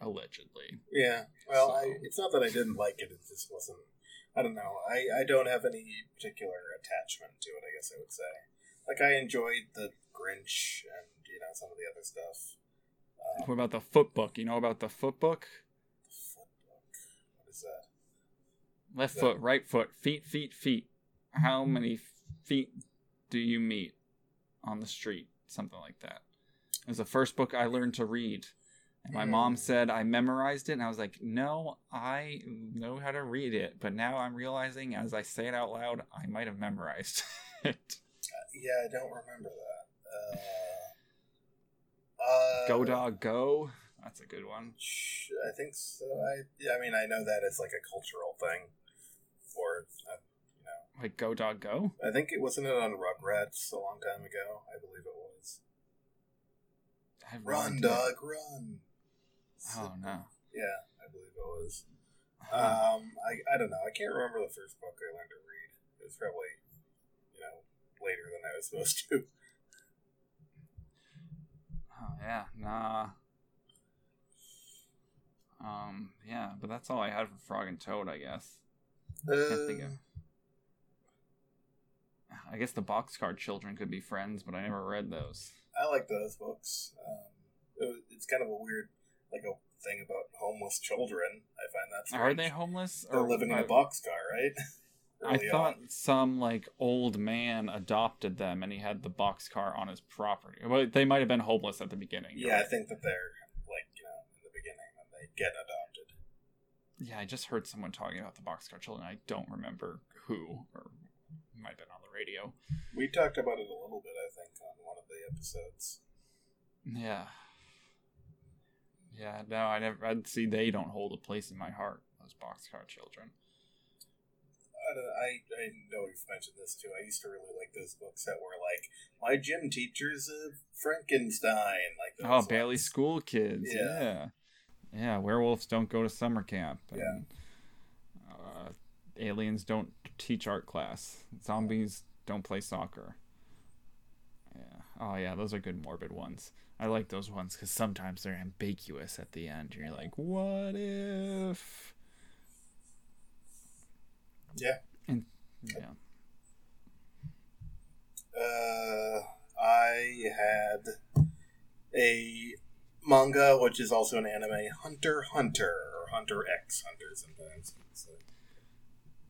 allegedly.
Yeah. Well, I, it's not that I didn't like it. It just wasn't. I don't know. I, I don't have any particular attachment to it. I guess I would say. Like I enjoyed the Grinch and you know some of the other stuff. Um,
What about the foot book? You know about the foot book?
the foot book. What is that?
Left
The-
foot, right foot, feet, feet, feet. How many feet do you meet on the street? Something like that. It was the first book I learned to read. And my mom
Mm.
said I memorized it, and I was like, no, I know how to read it. But now I'm realizing as I say it out loud, I might have memorized it.
Yeah, I don't remember that. Uh, uh,
Go, dog, go. That's a good one.
I think so. I yeah, I mean, I know that it's like a cultural thing. Uh, know,
Like, go, dog, go?
I think it wasn't it on Rugrats a long time ago. I believe it was.
I have
Run, dog, run.
Oh, no.
Yeah, I believe it was. Um, I I don't know. I can't remember the first book I learned to read. It was probably, you know, later than I was supposed to.
Oh yeah, nah. Um, yeah, but that's all I had for Frog and Toad, I guess. Can't think of. I guess the Boxcar Children could be friends, but I never read those.
I like those books. Um, it it's kind of a weird, like a thing about homeless children. I find that's
Are they homeless?
They're living in a boxcar, right?
I thought
on.
some like old man adopted them, and he had the boxcar on his property. Well, they might have been homeless at the beginning.
Yeah, I think that they're like you know in the beginning when they get adopted.
Yeah, I just heard someone talking about the Boxcar Children. I don't remember who, or might have been on the radio.
We talked about it a little bit, I think, on one of the episodes.
Yeah. Yeah, no, I never. I'd see they don't hold a place in my heart. Those boxcar children.
I, don't, I know we've mentioned this too. I used to really like those books that were like my gym teacher's a Frankenstein, like those
Oh, Bailey. School Kids.
Yeah.
Yeah. yeah. werewolves don't go to summer camp.
Yeah.
and, aliens don't teach art class. Zombies don't play soccer. Yeah. Oh, yeah. Those are good morbid ones. I like those ones because sometimes they're ambiguous at the end. You're like, what if?
Yeah.
And Yeah.
Uh, I had a manga, which is also an anime, Hunter x Hunter or Hunter X Hunter sometimes. So,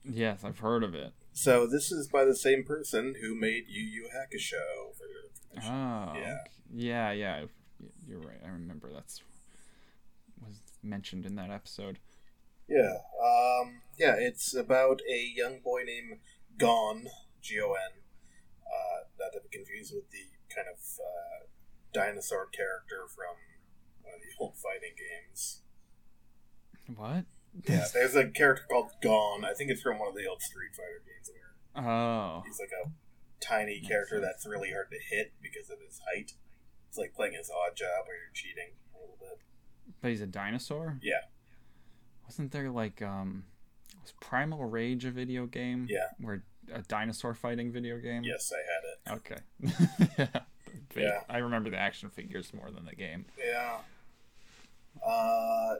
Yes, I've heard of it.
so this is by the same person who made Yu Yu Hakusho. For your.
Oh,
Yeah.
yeah, yeah. You're right. I remember that's was mentioned in that episode.
Yeah, um, yeah, it's about a young boy named Gon, G O N. Uh, not to be confused with the kind of uh, dinosaur character from one of the old fighting games.
What?
Yeah, there's a character called Gon. I think it's from one of the old Street Fighter games where
Oh,
he's like a tiny
Makes
character
sense.
that's really hard to hit because of his height. It's like playing his Oddjob where you're cheating a little bit.
but he's a dinosaur.
Yeah.
Wasn't there like um, was Primal Rage a video game?
Yeah.
Where a dinosaur fighting video game?
Yes, I had it.
Okay. yeah.
Yeah.
I remember the action figures more than the game.
Yeah. Uh,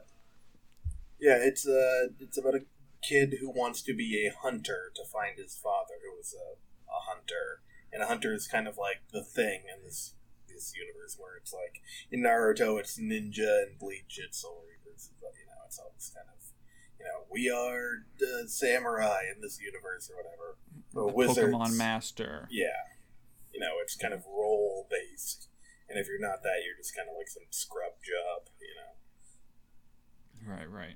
Yeah, it's uh, it's about a kid who wants to be a hunter to find his father, who was a, a hunter, and a hunter is kind of like the thing in this this universe where it's like in Naruto it's ninja and bleach it's soul reapers, but you know it's all this kind of you know we are the samurai in this universe or whatever or
The
wizards.
Pokemon Master.
Yeah, you know it's kind of role based, and if you're not that, you're just kind of like some scrub job, you know.
Right, right.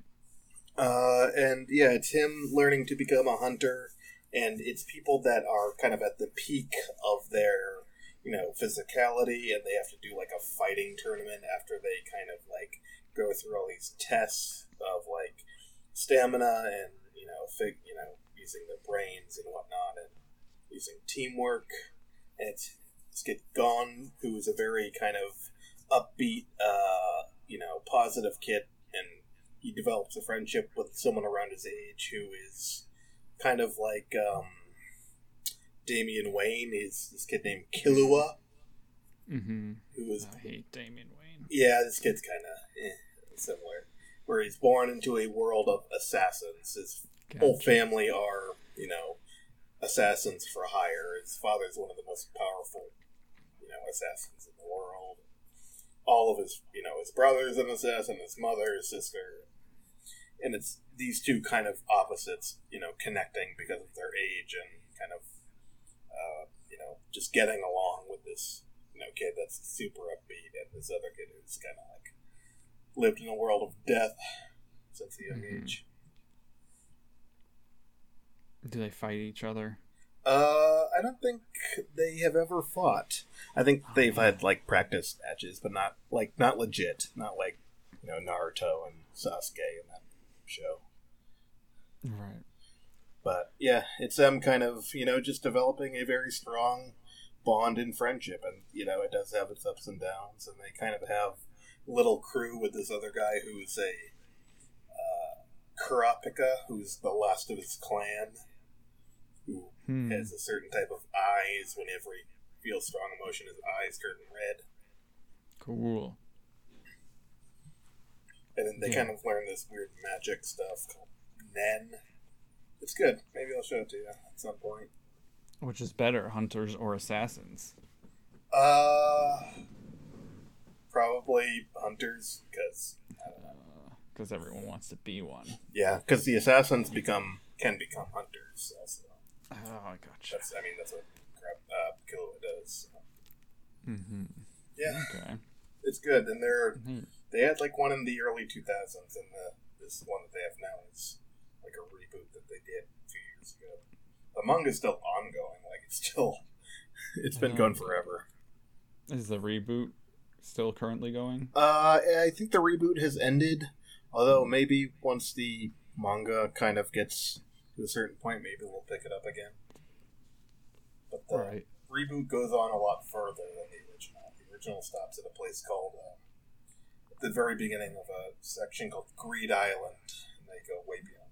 Uh, and yeah, it's him learning to become a hunter, and it's people that are kind of at the peak of their, you know, physicality, and they have to do like a fighting tournament after they kind of like go through all these tests of like stamina and you know, fig, you know, using their brains and whatnot, and using teamwork. And it's this kid Gon, who is a very kind of upbeat, uh, you know, positive kid, he develops a friendship with someone around his age who is kind of like um, Damian Wayne. Is this kid named Killua,
Mm-hmm.
who is
I hate Damian Wayne.
yeah, this kid's kind of eh, similar. Where he's born into a world of assassins. His whole family are, you know, assassins for hire. His father's one of the most powerful, you know, assassins in the world. All of his, you know, his brother's an assassin, his mother, his sister, and it's these two kind of opposites, you know, connecting because of their age and kind of, uh, you know, just getting along with this, you know, kid that's super upbeat and this other kid who's kind of like lived in a world of death since a young
Mhm.
age.
Do they fight each other?
Uh, I don't think they have ever fought. I think they've had like practice matches, but not like not legit, not like you know Naruto and Sasuke and that show.
Right.
But yeah, it's them kind of you know just developing a very strong bond in friendship, and you know it does have its ups and downs, and they kind of have little crew with this other guy who's a uh, Kurapika, who's the last of his clan, who
Hmm.
has a certain type of eyes. Whenever he feels strong emotion, his eyes turn red.
Cool.
And then they
Yeah.
kind of learn this weird magic stuff called Nen. It's good. Maybe I'll show it to you at some point.
Which is better, hunters or assassins?
Uh, probably hunters, because
Because everyone wants to be one.
yeah, because the assassins become can become hunters. Also.
Oh, I gotcha.
That's I mean that's what crap, uh, Killua does.
Mm-hmm.
Yeah,
Okay.
it's good. And they're
Neat.
They had like one in the early 2000s, and the, this one that they have now is like a reboot that they did a few years ago. The manga's still ongoing, like it's still, it's been going forever.
Is the reboot still currently going?
Uh, I think the reboot has ended, although maybe once the manga kind of gets to a certain point, maybe we'll pick it up again. But the
Right.
reboot goes on a lot further than the original. The original stops at a place called uh, at the very beginning of a section called Greed Island, and they go way beyond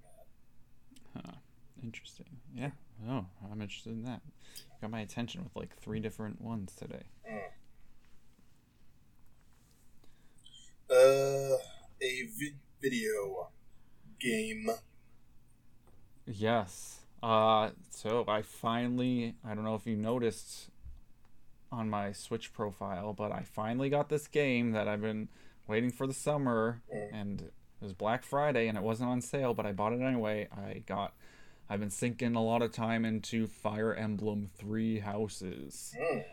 that.
Huh. Interesting. Yeah. Oh, I'm interested in that. Got my attention with like three different ones today.
Uh, a vi- video game.
Yes. Uh, so I finally, I don't know if you noticed on my Switch profile, but I finally got this game that I've been waiting for the summer,
Mm.
and it was Black Friday, and it wasn't on sale, but I bought it anyway. I got, I've been sinking a lot of time into Fire Emblem Three Houses,
Mm.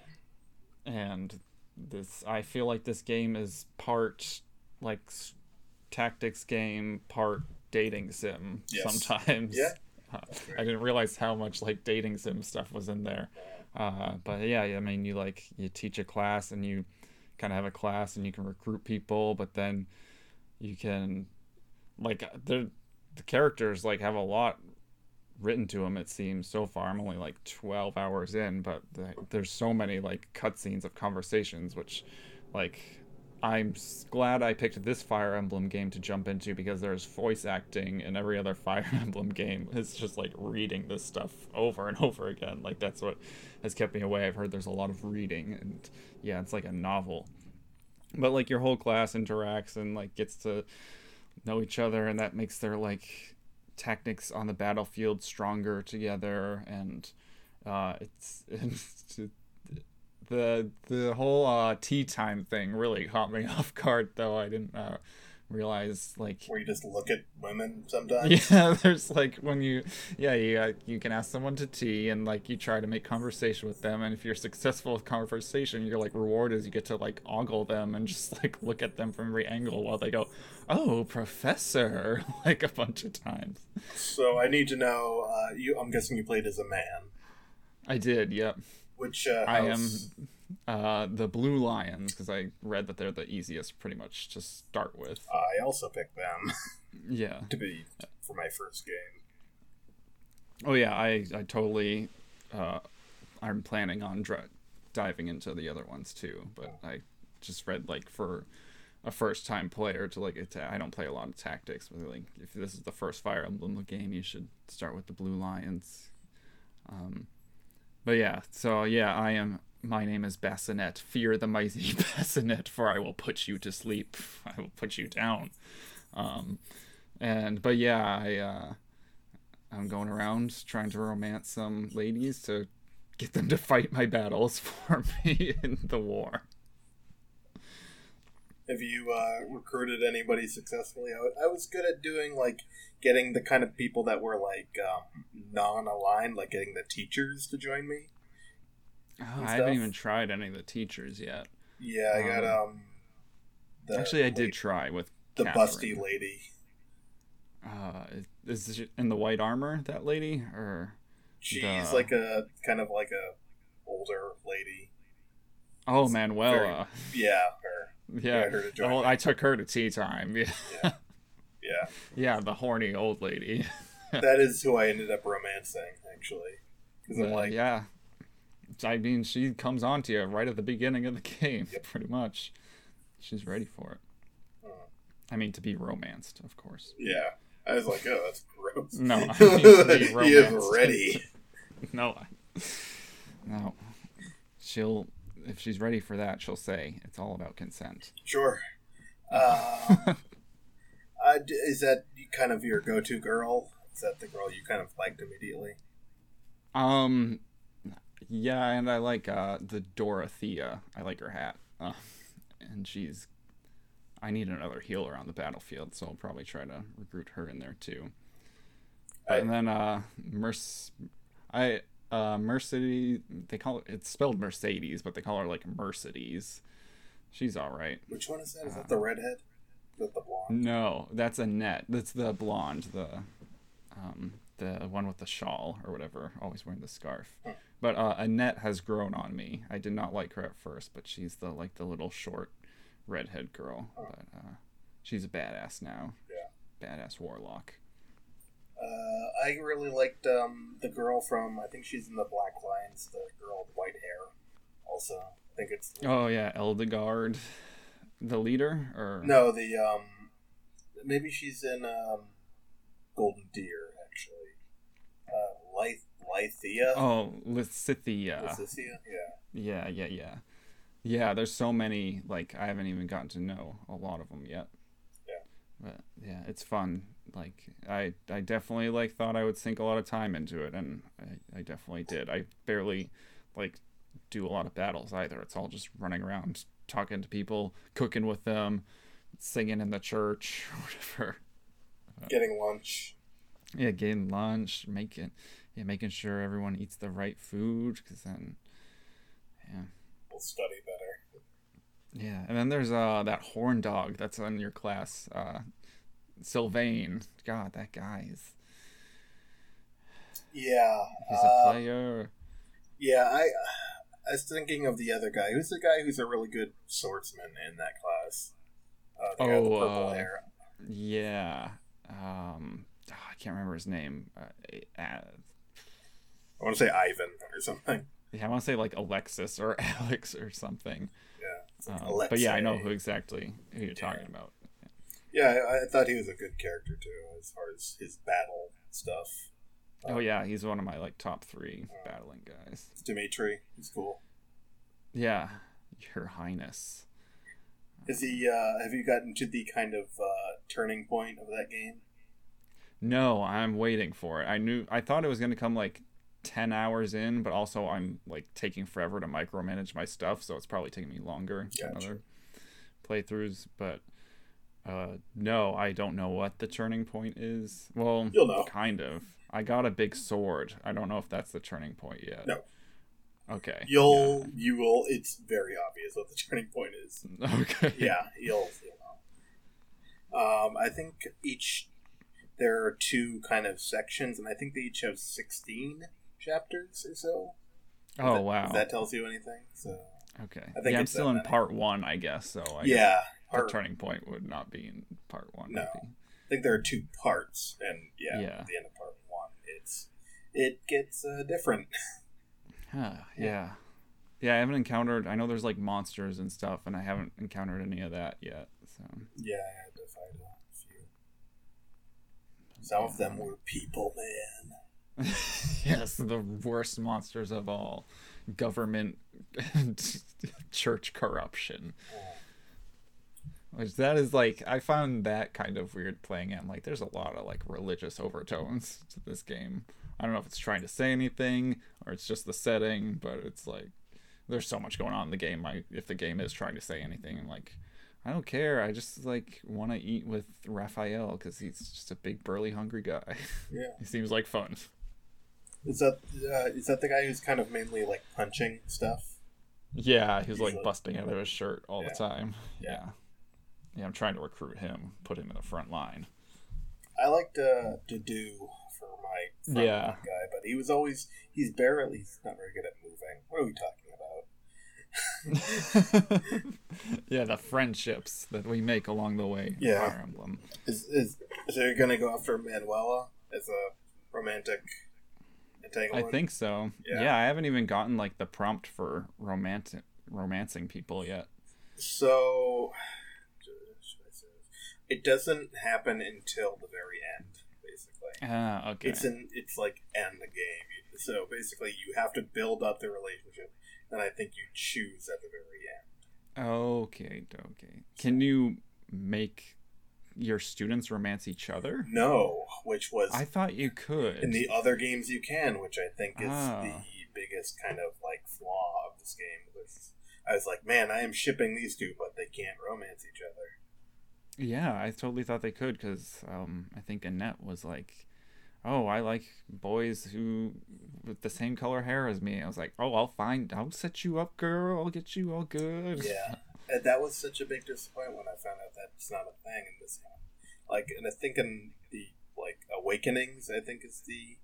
and this, I feel like this game is part like s- tactics game, part dating sim
Yes.
sometimes.
Yeah.
Uh, I didn't realize how much like dating sim stuff was in there. Uh, but yeah, I mean, you like you teach a class and you kind of have a class and you can recruit people, but then you can like uh, the the characters like have a lot written to them. It seems so far. I'm only like 12 hours in, but the, there's so many like cutscenes of conversations, which like I'm glad I picked this Fire Emblem game to jump into because there's voice acting in every other Fire Emblem game. It's just like reading this stuff over and over again. Like that's what has kept me away. I've heard there's a lot of reading and yeah, it's like a novel. But like your whole class interacts and like gets to know each other, and that makes their like tactics on the battlefield stronger together, and uh, it's, it's the the whole uh, tea time thing really caught me off guard. Though I didn't uh, realize like
where you just look at women sometimes.
Yeah, there's like when you yeah you uh, you can ask someone to tea and like you try to make conversation with them, and if you're successful with conversation, your like reward is you get to like ogle them and just like look at them from every angle while they go, "Oh, professor," like a bunch of times.
So I need to know. Uh, you, I'm guessing you played as a man.
I did. Yep.
Which uh,
I am uh, the Blue Lions because I read that they're the easiest, pretty much to start with.
I also picked them.
yeah.
To be for my first game.
Oh yeah, I I totally. Uh, I'm planning on dr- diving into the other ones too, but I just read like for a first time player to like atta- I don't play a lot of tactics, but like if this is the first Fire Emblem game, you should start with the Blue Lions. Um, but yeah, so yeah, I am. My name is Bassinet. Fear the mighty Bassinet, for I will put you to sleep. I will put you down. Um, and but yeah, I uh, I'm going around trying to romance some ladies to get them to fight my battles for me in the war.
Have you uh, recruited anybody successfully? I, was good at doing like getting the kind of people that were like um, non-aligned, like getting the teachers to join me.
Oh, I haven't even tried any of the teachers yet.
Yeah, I got um.
um actually, I did try with
the Catherine. busty lady.
Uh, is this in the white armor that lady or?
She's the... like a kind of like a older lady.
Oh, Manuela. Very,
yeah, her.
Yeah, her well, I took her to tea time.
Yeah. yeah. Yeah.
Yeah, the horny old lady.
that is who I ended up romancing, actually.
Yeah, like, yeah. I mean, she comes on to you right at the beginning of the game, pretty much. She's ready for it. I mean, to be romanced, of course.
Yeah. I was like, oh, that's gross.
No, I mean to be romanced. he
is ready.
no. No. She'll if she's ready for that, she'll say it's all about consent.
Sure. Uh, uh, is that kind of your go-to girl? Is that the girl you kind of liked immediately?
Um, yeah, and I like uh, the Dorothea. I like her hat, uh, and she's. I need another healer on the battlefield, so I'll probably try to recruit her in there too. I, and then uh, Merc, I uh, Mercedes. They call it. It's spelled Mercedes, but they call her like Mercedes. She's all right.
Which one is that? Is uh, that the redhead? Is that the blonde?
No, that's Annette. That's the blonde. The um, the one with the shawl or whatever, always wearing the scarf. But uh, Annette has grown on me. I did not like her at first, but she's the like the little short redhead girl. But uh, she's a badass now.
Yeah.
Badass warlock.
Uh, I really liked um, the girl from I think she's in the Black Lines, the girl with white hair. Also, I think it's.
Oh yeah, Eldegard, the leader, or
no, the um, maybe she's in um, Golden Deer Lyth- Lythia.
Oh, Lysithea.
Lysithea, yeah.
Yeah, yeah, yeah. Yeah, there's so many. Like I haven't even gotten to know a lot of them yet.
Yeah.
But yeah, it's fun like I I definitely like thought I would sink a lot of time into it, and I, I definitely did. I barely like do a lot of battles either. It's all just running around talking to people, cooking with them, singing in the church, whatever.
Getting lunch.
Yeah, getting lunch, making yeah, making sure everyone eats the right food, because then yeah,
we'll study better.
Yeah, and then there's uh that horn dog that's on your class. Uh, Sylvain. God, that guy is.
Yeah,
he's a uh, player.
Yeah, I I was thinking of the other guy. Who's the guy who's a really good swordsman in that class? Uh, the oh, guy with the purple uh, hair.
Yeah. Um, oh, I can't remember his name. Uh, uh,
I want to say Ivan or something.
Yeah, I want to say like Alexis or Alex or something.
Yeah.
Um, but yeah, I know who exactly who you're talking yeah. about.
Yeah, I, I, thought he was a good character too, as far as his battle stuff.
Um, oh yeah, he's one of my like top three uh, battling guys.
Dimitri, he's cool.
Yeah, Your Highness.
Is he? Uh, have you gotten to the kind of uh, turning point of that game?
No, I'm waiting for it. I knew I thought it was gonna come like ten hours in, but also I'm like taking forever to micromanage my stuff, so it's probably taking me longer than
Gotcha.
other playthroughs. But uh, no, I don't know what the turning point is. Well,
You'll know.
kind of. I got a big sword. I don't know if that's the turning point yet.
No.
Okay.
You'll, you will. It's very obvious what the turning point is.
Yeah. Okay.
Yeah, you'll, you'll know. Um, I think each there are two kind of sections, and I think they each have sixteen chapters or so.
Oh
That-
wow.
If that tells you anything, so
okay.
I think
yeah, I'm still in
many.
part one, I guess. So I guess
yeah,
the turning point would not be in part one.
No.
maybe.
I think there are two parts, and yeah,
Yeah.
at the end of part one, it's it gets uh, different.
Huh, yeah. Yeah, I haven't encountered I know there's like monsters and stuff and I haven't encountered any of that yet. So
Yeah, I had to fight a few. Some of them were people, man.
Yes, the worst monsters of all. Government and church corruption. Which that is like I found that kind of weird playing it. I'm like there's a lot of like religious overtones to this game. I don't know if it's trying to say anything or it's just the setting, but it's like there's so much going on in the game. I if the game is trying to say anything, I'm like I don't care. I just like want to eat with Raphael because he's just a big burly hungry guy.
Yeah.
he seems like fun.
Is that uh, is that the guy who's kind of mainly like punching stuff?
Yeah, he's, was like
Usually.
busting out of his shirt all
Yeah.
the time.
Yeah.
Yeah. Yeah, I'm trying to recruit him, put him in the front line.
I liked uh, to do for my front
Yeah.
line guy, but he was always he's barely he's not very good at moving. What are we talking about?
yeah, the friendships that we make along the way.
Yeah.
Fire Emblem.
Is is so you're gonna go after Manuela as a romantic
I
entanglement?
think so.
Yeah.
Yeah. I haven't even gotten like the prompt for romantic romancing people yet.
So should I say it doesn't happen until the very end, basically.
Ah, okay.
It's in it's like end the game. So basically, you have to build up the relationship, and I think you choose at the very end.
Okay, okay. Can you make your students romance each other?
No, which was
I thought you could.
in the other games you can, which I think is
Ah.
the biggest kind of like flaw of this game. Was I was like, man, I am shipping these two, but they can't romance each other.
Yeah, I totally thought they could because um, I think Annette was like, "Oh, I like boys who with the same color hair as me." I was like, "Oh, I'll find, I'll set you up, girl. I'll get you all good."
Yeah, and that was such a big disappointment when I found out that's not a thing in this game. Like, and I think in the like Awakenings, I think is the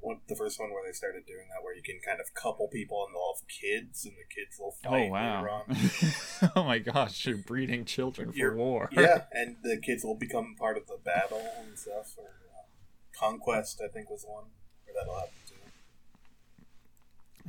one, the first one where they started doing that, where you can kind of couple people and they'll have kids, and the kids will
Oh
fight later
wow! oh my gosh, you're breeding children for
You're-
war.
yeah, and the kids will become part of the battle and stuff. Or uh, conquest, I think was one where that'll happen too.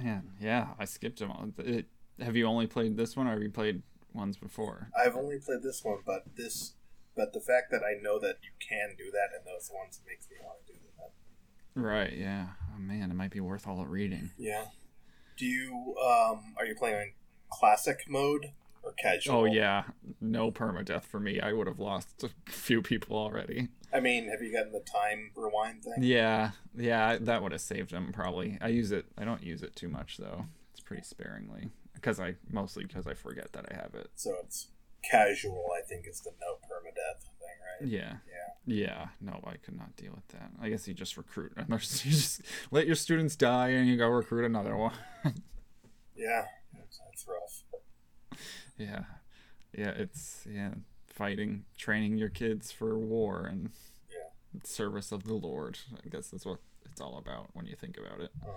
Man, yeah, I skipped them all. It, have you only played this one, or have you played ones before?
I've only played this one, but this, but the fact that I know that you can do that in those ones makes me want to do that.
Right. Yeah. Oh man, it might be worth all the reading.
Yeah. Do you um are you playing in classic mode or casual?
Oh yeah, no permadeath for me. I would have lost a few people already.
I mean, have you gotten the time rewind thing?
Yeah, yeah, that would have saved them probably. I use it. I don't use it too much though. It's pretty sparingly because I mostly because I forget that I have it.
So it's casual. I think is the no permadeath thing, right?
Yeah,
Yeah.
yeah. No, I could not deal with that. I guess you just recruit. You just let your students die and you go recruit another one.
Yeah. That's, rough.
yeah, yeah. It's yeah, fighting, training your kids for war and
Yeah.
service of the Lord. I guess that's what it's all about when you think about it.
Uh,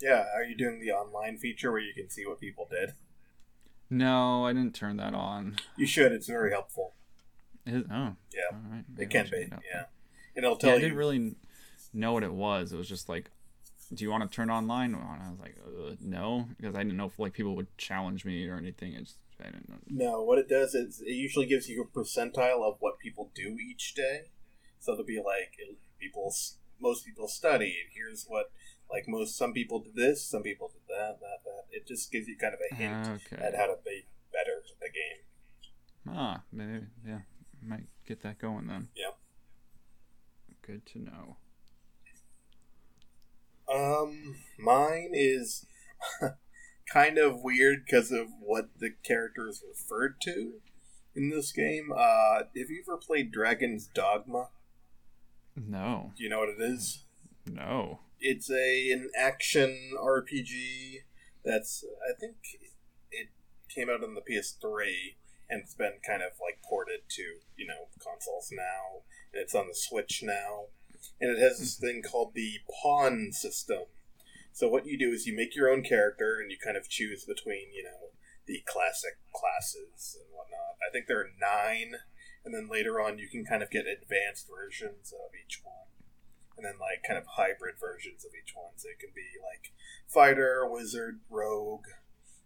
yeah. Are you doing the online feature where you can see what people did?
No, I didn't turn that on.
You should. It's very helpful.
Is, oh,
Yeah.
right.
It can be.
it.
Yeah. And it'll
Yeah,
tell
I didn't really know what it was. It was just like, do you want to turn online? And I was like, uh, no, because I didn't know if like people would challenge me or anything. It's I didn't know.
No, what it does is it usually gives you a percentile of what people do each day. So it'll be like it- people, most people study. and Here's what like most some people did this, some people did that, that, that. It just gives you kind of a hint
Okay.
at how to be better at the game.
Ah, maybe yeah, might get that going then.
Yeah.
Good to know.
Um, mine is kind of weird because of what the character is referred to in this game. Uh, have you ever played Dragon's Dogma?
No,
Do you know what it is?
no.
It's a an action RPG that's I think it came out on the PS3 and it's been kind of like ported to you know consoles now. It's on the Switch now, and it has this thing called the pawn system. So what you do is you make your own character and you kind of choose between you know the classic classes and whatnot. I think there are nine, and then later on you can kind of get advanced versions of each one and then like kind of hybrid versions of each one. So it can be like fighter, wizard, rogue.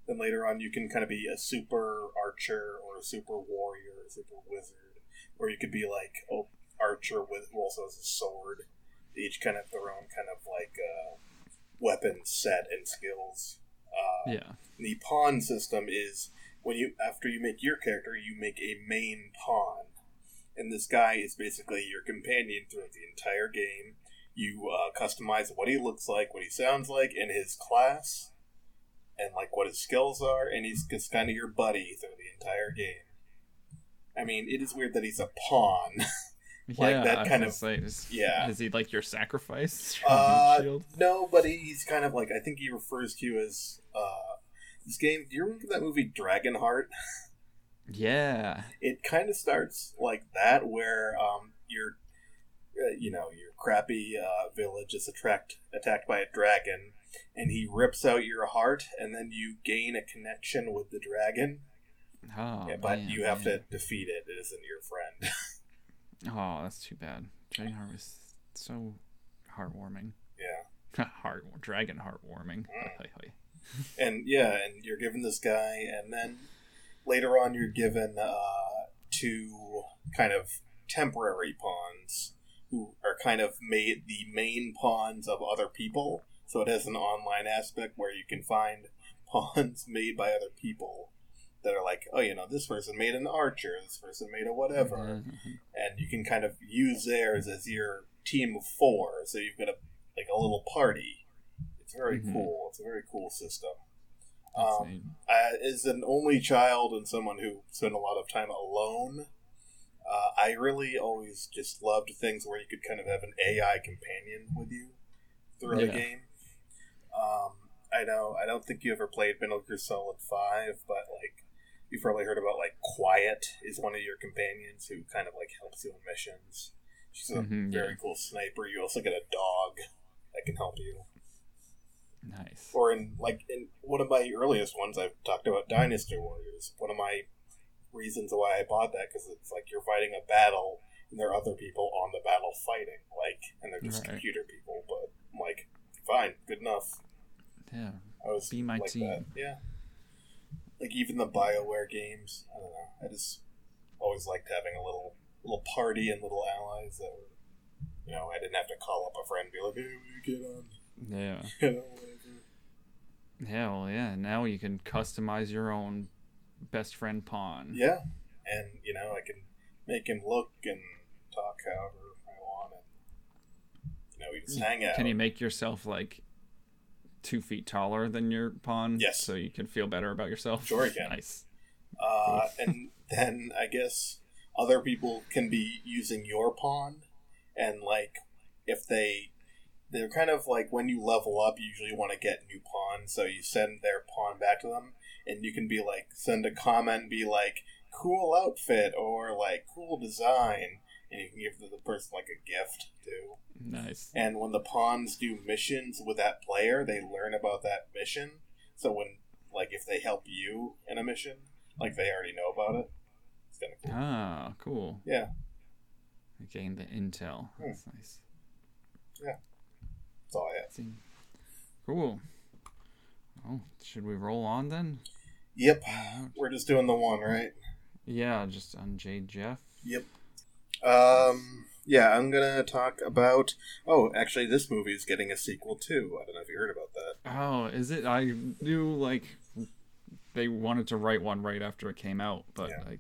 Then later on, you can kind of be a super archer or a super warrior, a super wizard, or you could be like a archer with who also has a sword. They each kind of their own kind of like uh, weapon set and skills. Uh,
Yeah.
the pawn system is when you after you make your character, you make a main pawn, and this guy is basically your companion throughout the entire game. You uh, customize what he looks like, what he sounds like, and his class, and like what his skills are, and he's just kind of your buddy through the entire game. I mean, it is weird that he's a pawn. Like
yeah,
that kind of-
say, is,
yeah.
Is he like your sacrifice?
Uh, no, but he's kind of like I think he refers to you as uh, this game. Do you remember that movie Dragonheart?
Yeah.
it kind of starts like that where um, your uh, you know your crappy uh, village is attract attacked by a dragon and he rips out your heart and then you gain a connection with the dragon
Oh,
yeah, but
man,
you have
man.
to defeat it it isn't your friend
Oh, that's too bad. Dragon heart was so heartwarming.
yeah
Heart dragon heartwarming.
Mm. and yeah and you're given this guy and then later on you're given uh, two kind of temporary pawns who are kind of made the main pawns of other people so it has an online aspect where you can find pawns made by other people that are like oh you know this person made an archer this person made a whatever
Mhm.
and you can kind of use theirs as your team of four. So you've got a like a little party. It's very
Mhm.
cool. It's a very cool system. Um. I, as an only child and someone who spent a lot of time alone, uh, I really always just loved things where you could kind of have an AI companion with you throughout a
Yeah.
game. Um, I know. I don't think you ever played Metal Gear Solid Five, but like you've probably heard about like Quiet is one of your companions who kind of like helps you on missions. She's a
Mhm,
very
yeah.
cool sniper. You also get a dog that can help you.
Nice.
Or in like in one of my earliest ones, I've talked about Dynasty Warriors. One of my reasons why I bought that because it's like you're fighting a battle and there are other people on the battle fighting, like, and they're just
Right.
computer people. But I'm like, fine, good enough.
Yeah.
I was
Be my
like
team.
that. Yeah. Like even the Bioware games, I don't know. I just always liked having a little little party and little allies that were, you know, I didn't have to call up a friend and be like, "Hey, will you get on?"
Yeah.
You know, whatever.
Yeah. Now you can customize your own best friend pawn.
Yeah, and you know, I can make him look and talk however I want, and you know, we just hang out.
Can you make yourself like two feet taller than your pawn?
Yes.
So you can feel better about yourself.
Sure can.
Nice.
Uh, and then I guess other people can be using your pawn, and like if they they're kind of like when you level up, you usually want to get new pawns, so you send their pawn back to them, and you can be like send a comment, be like cool outfit or like cool design, and you can give the person like a gift too.
Nice.
And when the pawns do missions with that player, they learn about that mission. So when, like, if they help you in a mission, like they already know about it. It's kind of cool.
Ah, cool.
Yeah,
Gain the intel.
Hmm.
That's nice.
that's all I have.
Cool. Oh, should we roll on then?
Yep, we're just doing the one, right?
Yeah, just Unjade Geoff.
Yep. Um. Yeah, I'm gonna talk about. Oh, actually, this movie is getting a sequel too. I don't know if you heard about that.
Oh, is it? I knew like they wanted to write one right after it came out, but
Yeah.
I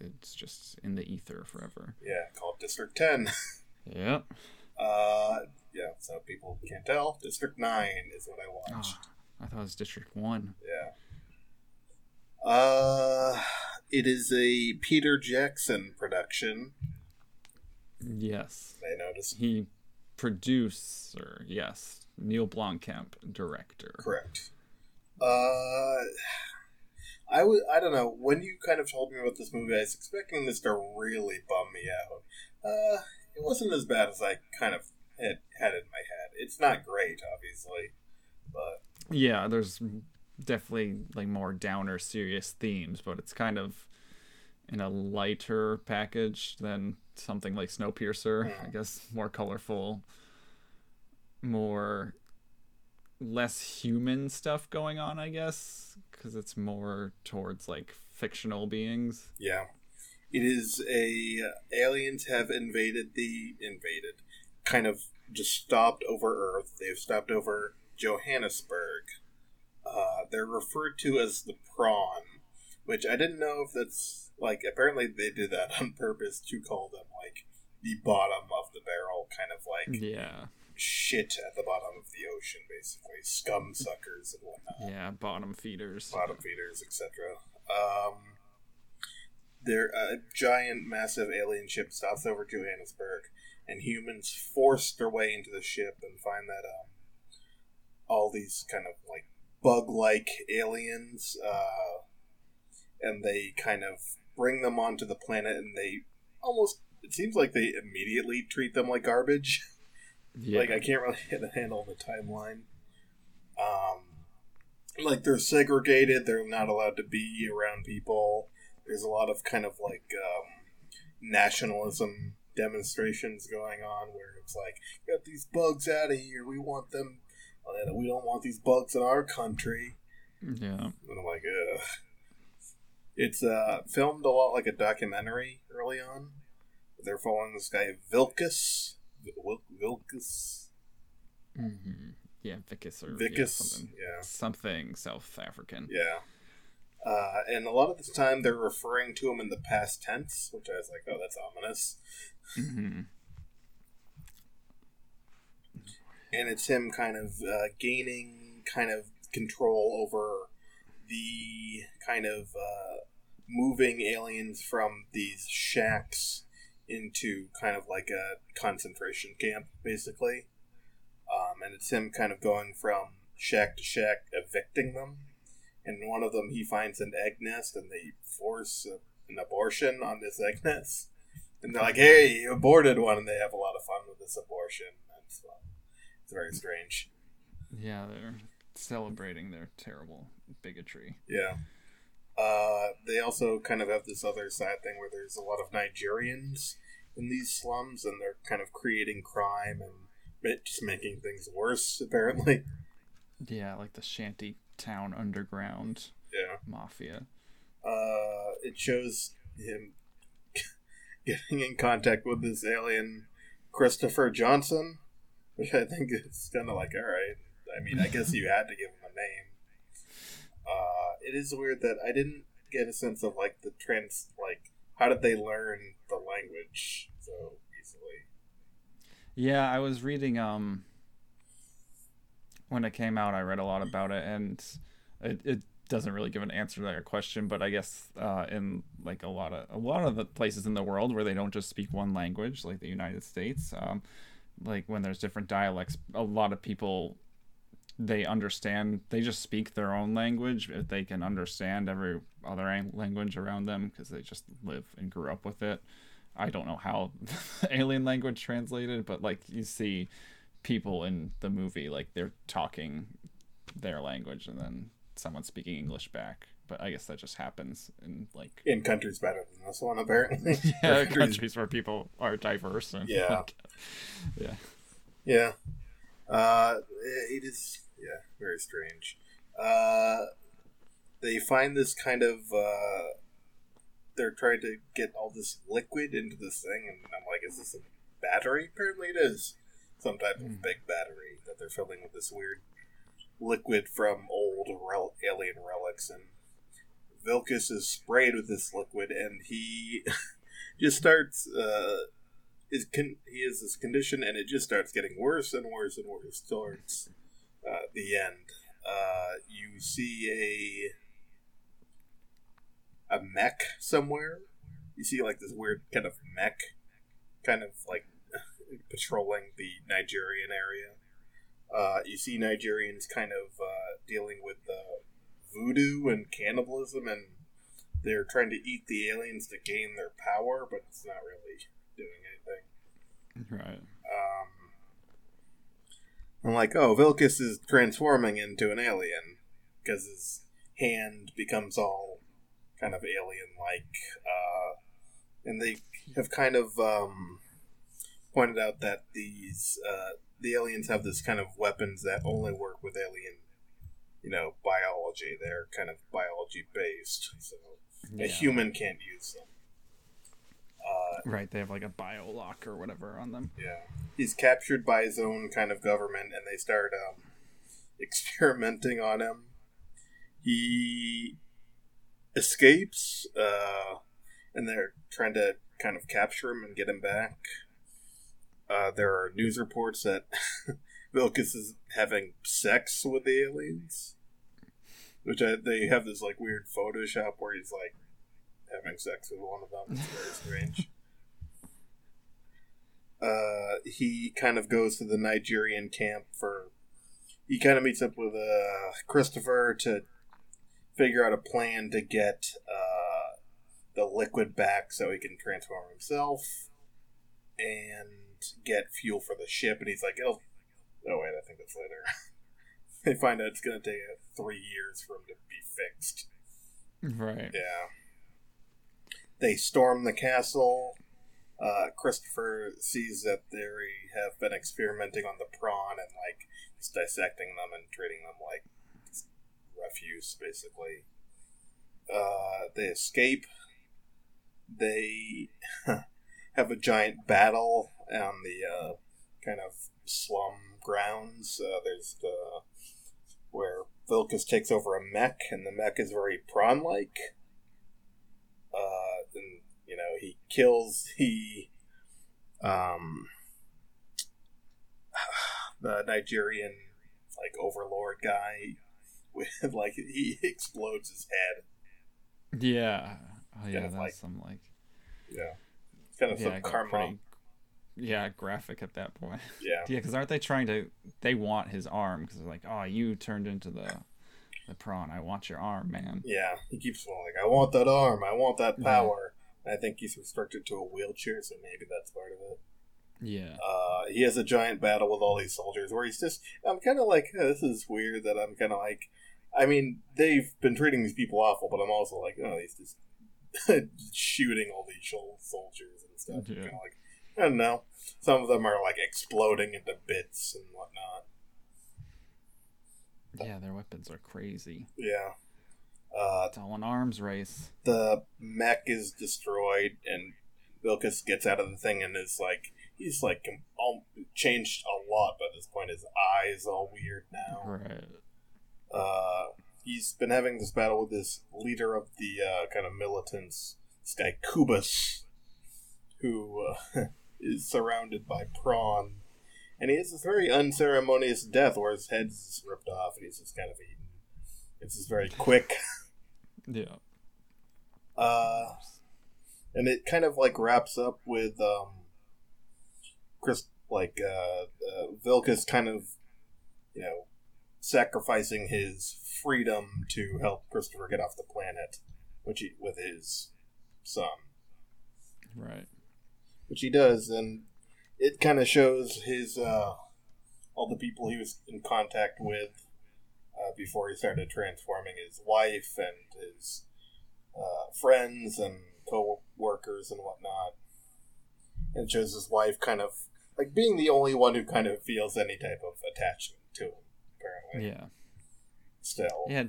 it's just in the ether forever.
Yeah, called District 10.
Yep.
Uh, yeah, so people can't tell. District 9 is what I watched.
Oh, I thought it was District One.
Yeah. Uh, it is a Peter Jackson production.
Yes.
I noticed.
He producer, yes. Neil Blomkamp, director.
Correct. Uh, I was I don't know when you kind of told me about this movie, I was expecting this to really bum me out. Uh, it wasn't as bad as I kind of had had in my head. It's not great, obviously, but
Yeah, there's definitely like more downer, serious themes, but it's kind of in a lighter package than something like Snowpiercer. I guess more colorful, more less human stuff going on. I guess because it's more towards like fictional beings.
yeah, it is a uh, aliens have invaded the invaded, kind of just stopped over Earth. They've stopped over Johannesburg. Uh, they're referred to as the prawn, which I didn't know if that's like. Apparently, they did that on purpose to call them like the bottom of the barrel, kind of like
Yeah,
shit at the bottom of the ocean, basically scum suckers and whatnot,
yeah, bottom feeders.
bottom feeders, etc. Um, their a giant, massive alien ship stops over Johannesburg, and humans force their way into the ship and find that um, all these kind of like bug-like aliens, uh, and they kind of bring them onto the planet, and they almost. It seems like they immediately treat them like garbage.
Yeah,
Like I can't really handle the timeline. Um, like they're segregated. They're not allowed to be around people. There's a lot of kind of like um, nationalism demonstrations going on where it's like, get these bugs out of here. We want them. Uh, We don't want these bugs in our country.
yeah.
And I'm like, ugh. It's uh, filmed a lot like a documentary early on. They're following this guy Vilkus. Vil- Vilkus.
hmm Yeah, Vicus or yeah, something.
Yeah.
something South African.
Yeah. Uh, and a lot of the time they're referring to him in the past tense, which I was like, oh, that's ominous.
hmm
And it's him kind of uh, gaining kind of control over the kind of uh, moving aliens from these shacks into kind of like a concentration camp, basically. Um, and it's him kind of going from shack to shack, evicting them. And one of them, he finds an egg nest, and they force a, an abortion on this egg nest. And they're like, "Hey, you aborted one," and they have a lot of fun with this abortion. It's fun. It's very strange.
Yeah, they're celebrating their terrible bigotry.
Yeah. Uh, they also kind of have this other side thing where there's a lot of Nigerians in these slums, and they're kind of creating crime and just making things worse. Apparently,
Yeah, like the shanty town underground
yeah.
mafia.
Uh, it shows him getting in contact with this alien, Christopher Johnson, which I think is kind of like, all right. I mean, I guess you had to give him a name. Uh, it is weird that I didn't get a sense of like the trans, like how did they learn the language so easily?
Yeah, I was reading um when it came out I read a lot about it and it, it doesn't really give an answer to that question, but I guess uh, in like a lot of a lot of the places in the world where they don't just speak one language, like the United States, um, like when there's different dialects, a lot of people they understand they just speak their own language if they can understand every other language around them because they just live and grew up with it. I don't know how alien language translated but like you see people in the movie like they're talking their language and then someone speaking english back but i guess that just happens in like
In countries better than this one, apparently.
yeah,
Countries-
countries where people are diverse and
Yeah.
like, yeah
Yeah. Uh, it is, yeah, very strange. Uh, they find this kind of, uh, they're trying to get all this liquid into this thing, and I'm like, is this a battery? Apparently it is. Some type of big battery that they're filling with this weird liquid from old rel- alien relics, and Vilkus is sprayed with this liquid, and he just starts. Uh, is con- he has this condition, and it just starts getting worse and worse and worse towards uh, the end. Uh, you see a a mech somewhere. You see like this weird kind of mech, kind of like patrolling the Nigerian area. Uh, you see Nigerians kind of uh, dealing with uh, voodoo and cannibalism, and they're trying to eat the aliens to gain their power, but it's not really doing anything.
Right.
Um, I'm like, oh, Vilcus is transforming into an alien because his hand becomes all kind of alien-like, uh, and they have kind of um, pointed out that these uh, the aliens have this kind of weapons that only work with alien, you know, biology. They're kind of biology based, so a human can't use them. Uh,
Right. They have like a bio lock or whatever on them.
Yeah. He's captured by his own kind of government and they start um, experimenting on him. He escapes, uh, and they're trying to kind of capture him and get him back. Uh, there are news reports that Vilcus is having sex with the aliens. Which I, they have this like weird Photoshop where he's like having sex with one of them. It's very strange uh, he kind of goes to the Nigerian camp for. He kind of meets up with uh, Christopher to figure out a plan to get uh, the liquid back so he can transform himself and get fuel for the ship. And he's like, "It'll." Oh wait, I think that's later. they find out it's going to take uh, three years for him to be fixed.
Right.
Yeah. They storm the castle. Uh, Christopher sees that they have been experimenting on the prawn and like just dissecting them and treating them like refuse, basically. Uh, they escape. They have a giant battle on the uh, kind of slum grounds. Uh, there's the where Vilcus takes over a mech, and the mech is very prawn-like. Uh, and you know he kills the um the Nigerian like overlord guy with like he explodes his head.
Yeah. Oh yeah.
Kind of
That's
like-
some like
Yeah, kind of
yeah,
some karma.
pretty- yeah, graphic at that point.
Yeah,
Yeah, because aren't they trying to? They want his arm because they're like, oh, you turned into the the prawn. I want your arm, man.
yeah. He keeps going like, "I want that arm. I want that
Yeah.
power." I think he's restricted to a wheelchair, so maybe that's part of it.
Yeah.
Uh, he has a giant battle with all these soldiers where he's just. I'm kind of like, "Oh, this is weird that I'm kind of like. I mean, they've been treating these people awful, but I'm also like, oh, he's just shooting all these sol- soldiers and stuff.
Yeah.
Kind of like, I don't know. Some of them are like exploding into bits and whatnot.
Yeah, their weapons are crazy.
Yeah. Uh,
It's all an arms race.
the mech is destroyed, and Vilcus gets out of the thing and is like, he's like all changed a lot by this point. His eyes all weird now.
Right.
uh, he's been having this battle with this leader of the uh, kind of militants, this guy Koobus, who uh, is surrounded by prawn, and he has this very unceremonious death where his head's just ripped off and he's just kind of eaten. It's just very quick,
Yeah.
uh, and it kind of like wraps up with um, Chris, like uh, uh, Vilcus, kind of, you know, sacrificing his freedom to help Christopher get off the planet, which he with his son,
Right.
Which he does, and it kind of shows his uh, all the people he was in contact with uh, before he started transforming his wife and his uh, friends and co-workers and whatnot. And it shows his wife kind of like being the only one who kind of feels any type of attachment to him. Apparently,
Yeah.
still,
Yeah.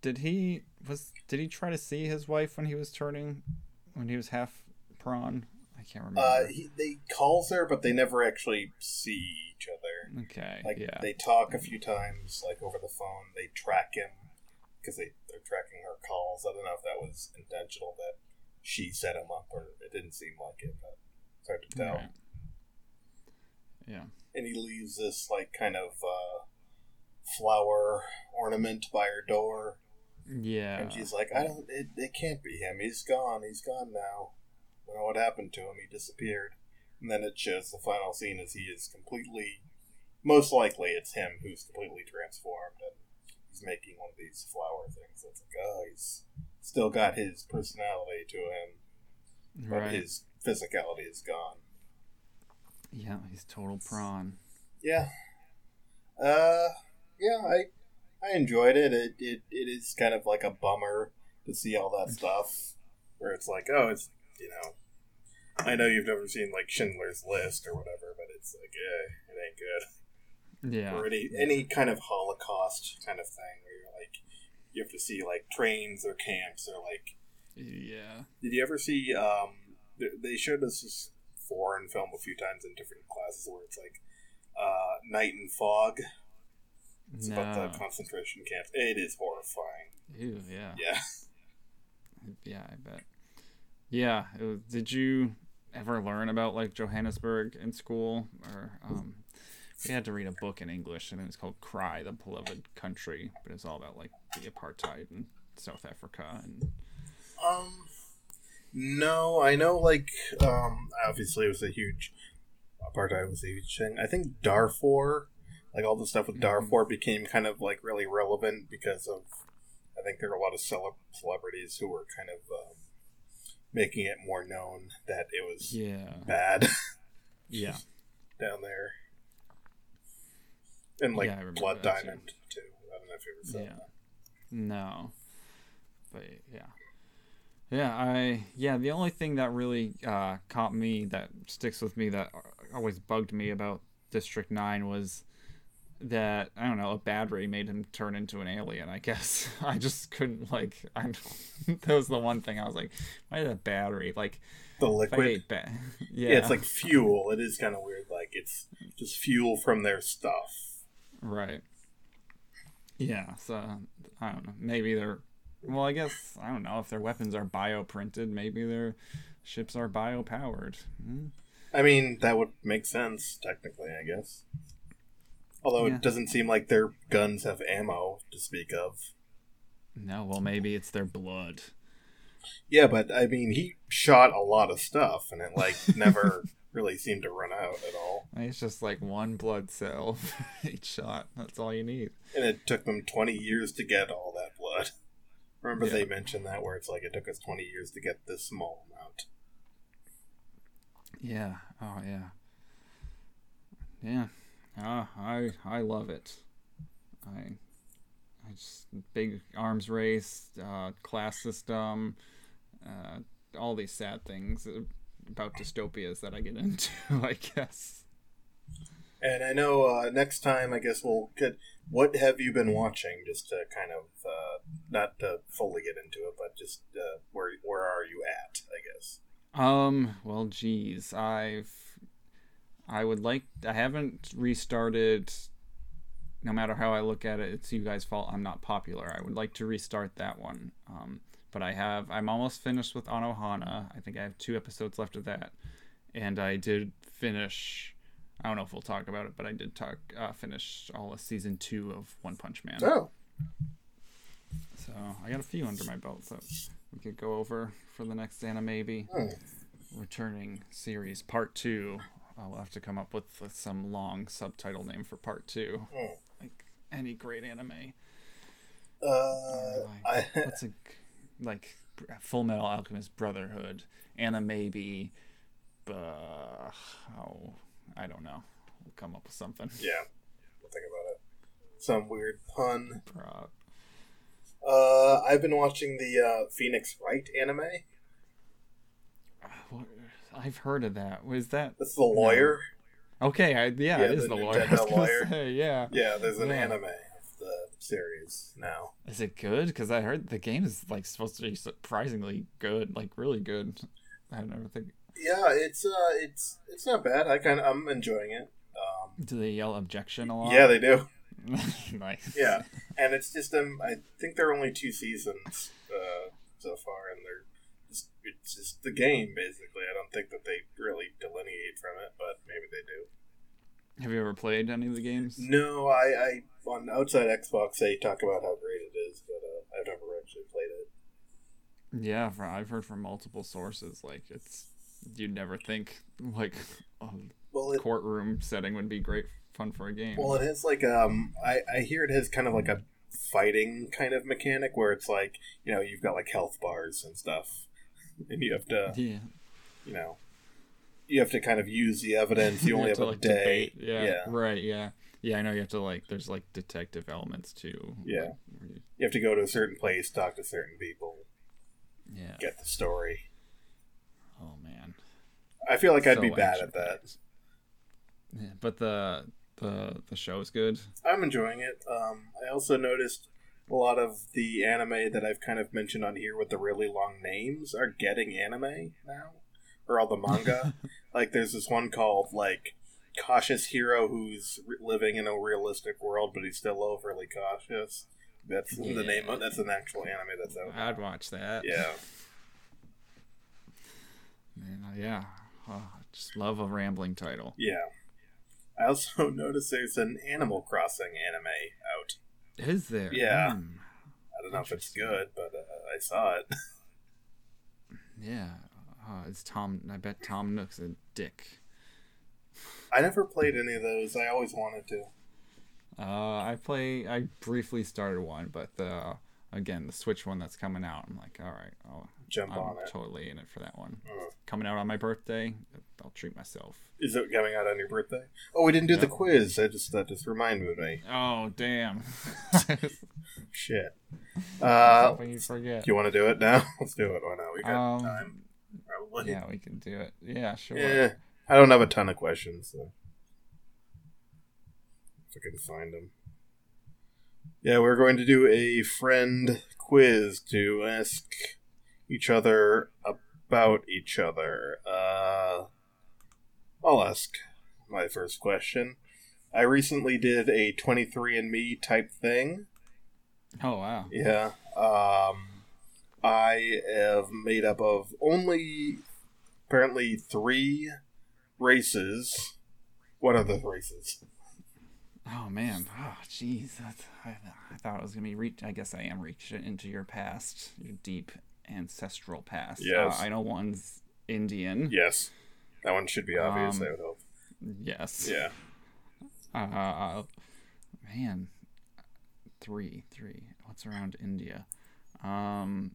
Did he was did he try to see his wife when he was turning when he was half prawn? I can't remember.
Uh, he, they calls her, but they never actually see each other.
okay.
Like
yeah.
they talk a few times, like over the phone. They track him because they they're tracking her calls. I don't know if that was intentional that she set him up, or it didn't seem like it, but it's hard to tell.
Right. Yeah.
And he leaves this like kind of uh, flower ornament by her door,
Yeah.
and she's like, "I don't. It, it can't be him. He's gone. He's gone now. Know what happened to him. He disappeared." And then it shows the final scene as he is completely, most likely, it's him who's completely transformed, and he's making one of these flower things. It's like, oh, he's still got his personality to him, but
right.
his physicality is gone.
Yeah, he's total prawn.
Yeah. Uh, yeah, I I enjoyed it. It it, it is kind of like a bummer to see all that stuff where it's like, oh, it's you know, I know you've never seen like Schindler's List or whatever, but it's like, eh, it ain't good.
Yeah.
Or any any kind of Holocaust kind of thing where you're like, you have to see like trains or camps or like.
Yeah.
Did you ever see? Um, they showed us this foreign film a few times in different classes where it's like, uh, Night and Fog. It's
no.
about the concentration camp. It is horrifying.
Ew, yeah.
Yeah.
Yeah, I bet. Yeah. Was, did you ever learn about like Johannesburg in school, or um, we had to read a book in English, and it was called "Cry: The Beloved Country," but it's all about like the apartheid in South Africa and
Um, no, I know. Like, um, obviously it was a huge apartheid was a huge thing. I think Darfur, like all the stuff with
Mhm.
Darfur, became kind of like really relevant because of. I think there were a lot of cele- celebrities who were kind of um, making it more known that it was
yeah,
bad
yeah,
down there. And like
Yeah,
Blood
that.
Diamond too. I don't know if you ever saw
Yeah.
that.
no, but yeah, yeah. I yeah. The only thing that really uh, caught me that sticks with me that always bugged me about District Nine was that I don't know a battery made him turn into an alien. I guess I just couldn't like. I that was the one thing I was like, why did a battery like?
The liquid.
ba- yeah,
Yeah. it's like fuel. It is kind of weird. Like it's just fuel from their stuff.
Right. Yeah, so I don't know. Maybe they're well, I guess I don't know if their weapons are bioprinted, maybe their ships are biopowered. Hmm.
I mean, that would make sense technically, I guess. Although
Yeah.
it doesn't seem like their guns have ammo to speak of.
No, well maybe it's their blood.
Yeah, but I mean, he shot a lot of stuff, and it like never really seemed to run out at all.
It's just like one blood cell for each shot. That's all you need.
And it took them twenty years to get all that blood. Remember
Yeah.
they mentioned that where it's like it took us twenty years to get this small amount.
Yeah. Oh yeah. Yeah. Ah, I I love it. I I just big arms race, uh, class system, uh, all these sad things about dystopias that I get into. I guess.
And I know uh, next time, I guess we'll get. What have you been watching? Just to kind of uh, not to fully get into it, but just uh, where where are you at? I guess.
Um. Well, geez, I've. I would like. I haven't restarted. No matter how I look at it, it's you guys' fault. I'm not popular. I would like to restart that one. Um. But I have. I'm almost finished with Anohana. I think I have two episodes left of that, and I did finish. I don't know if we'll talk about it, but I did talk. Uh, finish all of season two of One Punch Man.
Oh,
So I got a few under my belt that we could go over for the next anime maybe
Hmm.
returning series part two. I'll have to come up with some long subtitle name for part two,
Hmm.
like any great anime.
uh, I,
What's a like Full Metal Alchemist Brotherhood, anime maybe, uh, oh, I don't know. We'll come up with something.
yeah. We'll think about it. Some weird pun.
Pro-
Uh, I've been watching the uh, Phoenix Wright anime.
what- I've heard of that. Was that
That's the lawyer.
okay? I, yeah,
Yeah,
it is
the
the lawyer.
Lawyer.
say, yeah.
Yeah, there's an
Yeah.
anime of the series now.
Is it good? Because I heard the game is like supposed to be surprisingly good, like really good. I don't think.
Yeah, it's uh, it's it's not bad. I kind of I'm enjoying it. Um,
Do they yell objection a lot?
yeah, they do.
nice.
Yeah, and it's just um, I think there are only two seasons uh, so far, and they're it's just the game, basically. I don't think that they really delineate from it, but maybe they do.
Have you ever played any of the games?
No, I, I on outside Xbox they talk about how great it is, but uh, I've never actually played it.
Yeah, for, I've heard from multiple sources like it's you'd never think like a
Well, it,
courtroom setting would be great fun for a game.
well, it has like um, I I hear it has kind of like a fighting kind of mechanic where it's like you know you've got like health bars and stuff, and you have to
yeah,
you know you have to kind of use the evidence. You only have,
to,
a
like,
day.
Yeah,
yeah.
right. Yeah, yeah. I know you have to like. There's like detective elements too.
Yeah.
like, you-
You have to go to a certain place, talk to certain people,
yeah.
get the story.
Oh man.
I feel like I'd be bad at that.
Yeah, but the the the show is good.
I'm enjoying it. Um, I also noticed a lot of the anime that I've kind of mentioned on here with the really long names are getting anime now, or all the manga. like, there's this one called like cautious hero who's living in a realistic world, but he's still overly cautious. That's the name. Of, that's an actual anime that's out.
I'd watch that.
Yeah,
Man, uh, yeah. Oh, I just love a rambling title.
yeah. I also noticed there's an Animal Crossing anime out.
Is there?
Yeah.
Hmm.
I don't know if it's good, but uh, I saw it.
Yeah. Uh, it's Tom. I bet Tom Nook's a dick.
I never played any of those. I always wanted to.
Uh, I play. I briefly started one, but the again the Switch one that's coming out. I'm like, all right, I'll,
Jump
I'm
on it.
totally in it for that one.
Mm.
Coming out on my birthday, I'll treat myself.
Is it coming out on your birthday? Oh, we didn't do the quiz. I just that just reminded me.
Oh damn!
Shit. Uh,
Something you forget.
do you want to do it now? Let's do it. Why not? We got
Um,
time. Probably.
Yeah, we can do it. Yeah, sure.
Yeah. I don't have a ton of questions, so if I can find them. Yeah, we're going to do a friend quiz to ask each other about each other. Uh, I'll ask my first question. I recently did a 23andMe type thing.
Oh wow.
Yeah. Um, I have made up of only apparently three races. What are the races?
Oh man. Oh jeez. I, I thought it was gonna be reach. I guess I am reaching into your past, your deep ancestral past.
Yes.
Uh, I know one's Indian.
Yes. That one should be obvious,
Um,
I would hope.
Yes.
Yeah.
Uh, man, three, three. What's around India? Um.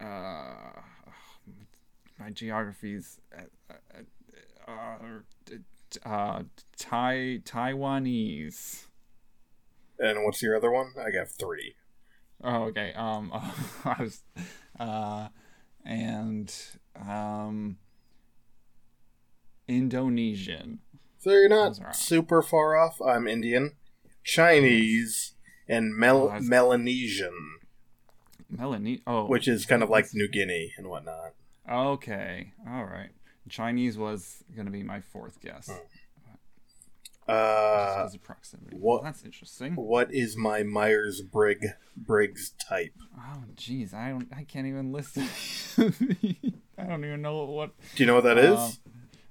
Uh, my geography's uh, uh, uh, uh, Tai Taiwanese.
And what's your other one? I got three.
Oh, okay. Um, I was, uh, and um, Indonesian.
So you're not super far off. I'm Indian, Chinese, and Mel-
Oh,
Melanesian,
Melanie. Oh,
which is kind of like New Guinea and whatnot.
Okay. All right. Chinese was going to be my fourth guess.
Hmm. Uh,
because of proximity.
what-
Well, that's interesting.
what is my Myers Briggs Briggs type?
Oh, jeez. I don't. I can't even list. I don't even know what.
Do you know what that is?
Um,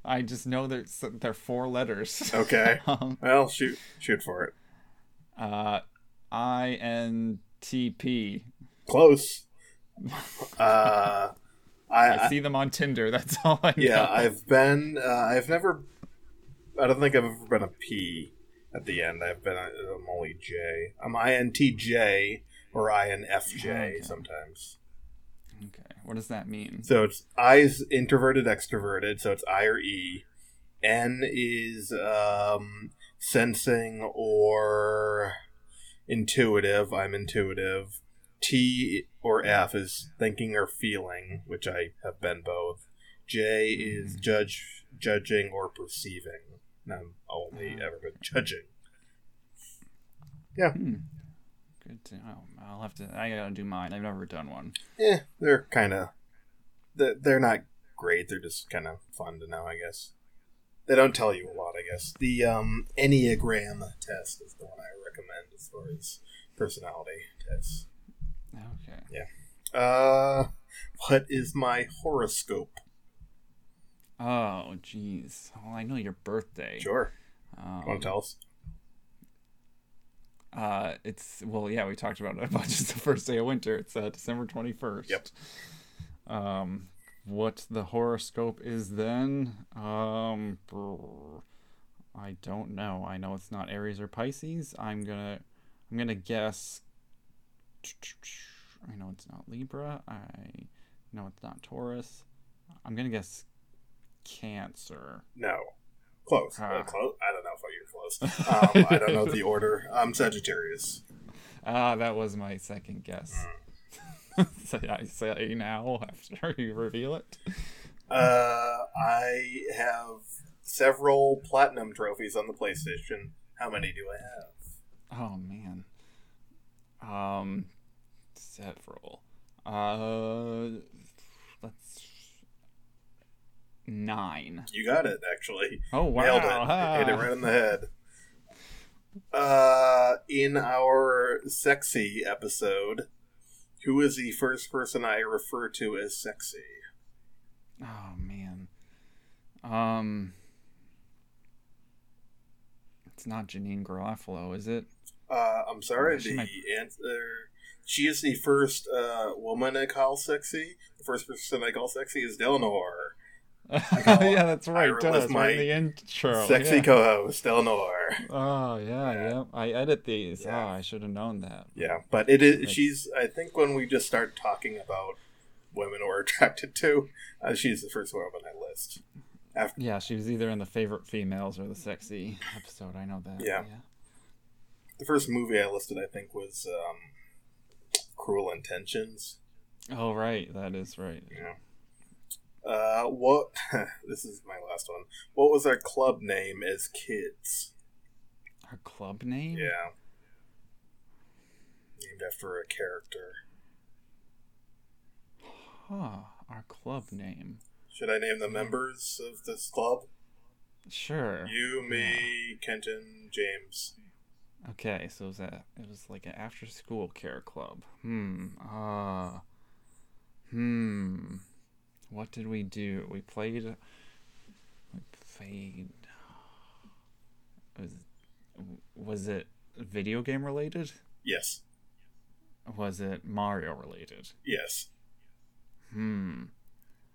I just know that they're four letters.
Okay.
um,
Well, shoot, shoot for it.
uh, I N T P.
Close. Uh, I,
I see them on Tinder. That's all I know.
yeah, I've been. Uh, I've never. I don't think I've ever been a P at the end. I've been. A, I'm only J. I'm INTJ or INFJ
Okay.
sometimes.
Okay. What does that mean?
So it's I is introverted, extroverted. So it's I or E. N is um, sensing or intuitive. I'm intuitive. T or F is thinking or feeling, which I have been both. J is judge, judging or perceiving. And I'm only ever been judging.
Hmm. Good to know. I'll have to. I gotta do mine. I've never done one.
Eh, they're kind of. They're, they're not great. They're just kind of fun to know, I guess. They don't tell you a lot, I guess. The um, Enneagram test is the one I recommend as far as personality tests.
Okay. Yeah.
Uh, What is my horoscope?
Oh, jeez. Well, I know your birthday.
Sure.
Um,
Want to tell us?
Uh, it's well, yeah, we talked about it a bunch. It's the first day of winter. It's uh, December twenty first.
Yep.
Um, what the horoscope is then? Um, I don't know. I know it's not Aries or Pisces. I'm gonna, I'm gonna guess. I know it's not Libra. I know it's not Taurus. I'm gonna guess Cancer.
No. Close.
Ah.
Uh, close. I don't know if you're close. Um, I don't know the order. I'm Sagittarius.
Ah, that was my second guess.
Hmm.
so I say now after you reveal it.
Uh, I have several platinum trophies on the PlayStation. How many do I have?
Oh man. Um, several. Uh, nine.
You got it, actually.
Oh wow!
Nailed it.
Ah.
Hit it right in the head. Uh, in our sexy episode, who is the first person I refer to as sexy?
Oh man. Um, it's not Janeane Garofalo, is it?
Uh, I'm sorry.
She
The
might-
answer. She is the first uh, woman I call sexy. The first person I call sexy is Delnor,
yeah, that's right. Duh,
was
right in
my
the intro.
sexy
yeah.
co-host Delnor.
Oh yeah,
Yeah.
yeah. I edit these.
Yeah.
Oh, I should have known that.
Yeah, but it is.
Makes-
She's. I think when we just start talking about women we're attracted to, uh, she's the first woman I list. After
Yeah, she was either in the favorite females or the sexy episode. I know that.
Yeah. the first movie I listed, I think was um, Cruel Intentions.
Oh right, that is right.
Yeah. Uh, what? this is my last one. What was our club name as kids?
Our club name?
Yeah. Named after a character.
Huh. Our club name.
Should I name the members of this club?
Sure.
You, me, Kenton, James.
Okay, so it was a it was like an after school care club. Hmm. Uh Hmm. What did we do? We played we played was was it video game related?
Yes.
Was it Mario related?
Yes.
Hmm.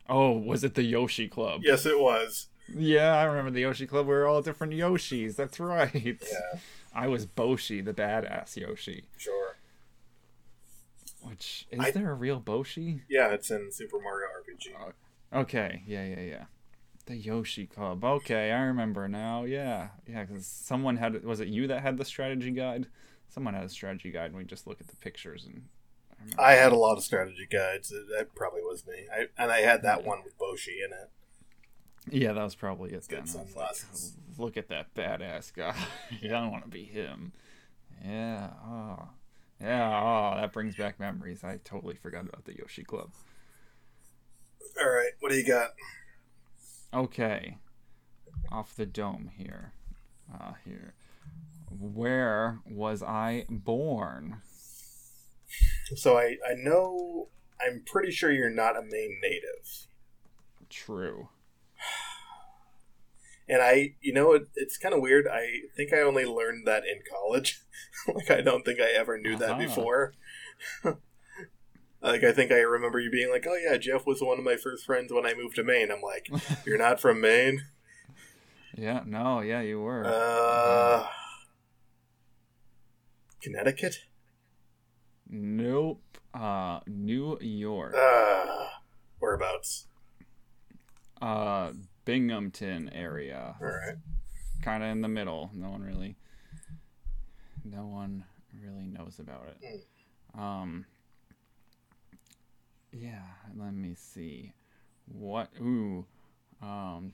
Oh, was it the Yoshi Club?
Yes, it was.
Yeah, I remember the Yoshi Club. We were all different Yoshis. That's right.
Yeah,
I was Boshi, the badass Yoshi.
sure.
Which is
I-
there a real Boshi?
Yeah, it's in Super Mario RPG.
Uh, okay, yeah, yeah, yeah. The Yoshi Club. Okay, I remember now. Yeah, yeah. Because someone had. Was it you that had the strategy guide? Someone had a strategy guide, and we just look at the pictures and. I
I had a lot of strategy guides. That- probably was me. I, and I had that one with Boshi in it.
Yeah, that was probably it
Good
then. Was like, look at that badass guy. I don't want to be him. Yeah. Oh. Yeah. Oh, that brings back memories. I totally forgot about the Yoshi Club.
All right, what do you got?
Okay. Off the dome here. Uh, here. Where was I born?
So I, I know, I'm pretty sure you're not a Maine native.
True.
And I, you know, it, it's kind of weird. I think I only learned that in college. like, I don't think I ever knew that
Uh-huh.
before. like, I think I remember you being like, oh, yeah, Geoff was one of my first friends when I moved to Maine. I'm like, you're not from Maine?
Yeah. No. Yeah, you were.
Uh, Connecticut?
nope. Uh, New York.
Uh, whereabouts?
Uh, Binghamton area.
All right.
kind of in the middle. No one really, no one really knows about it. Um, yeah. Let me see. What? Ooh. Um.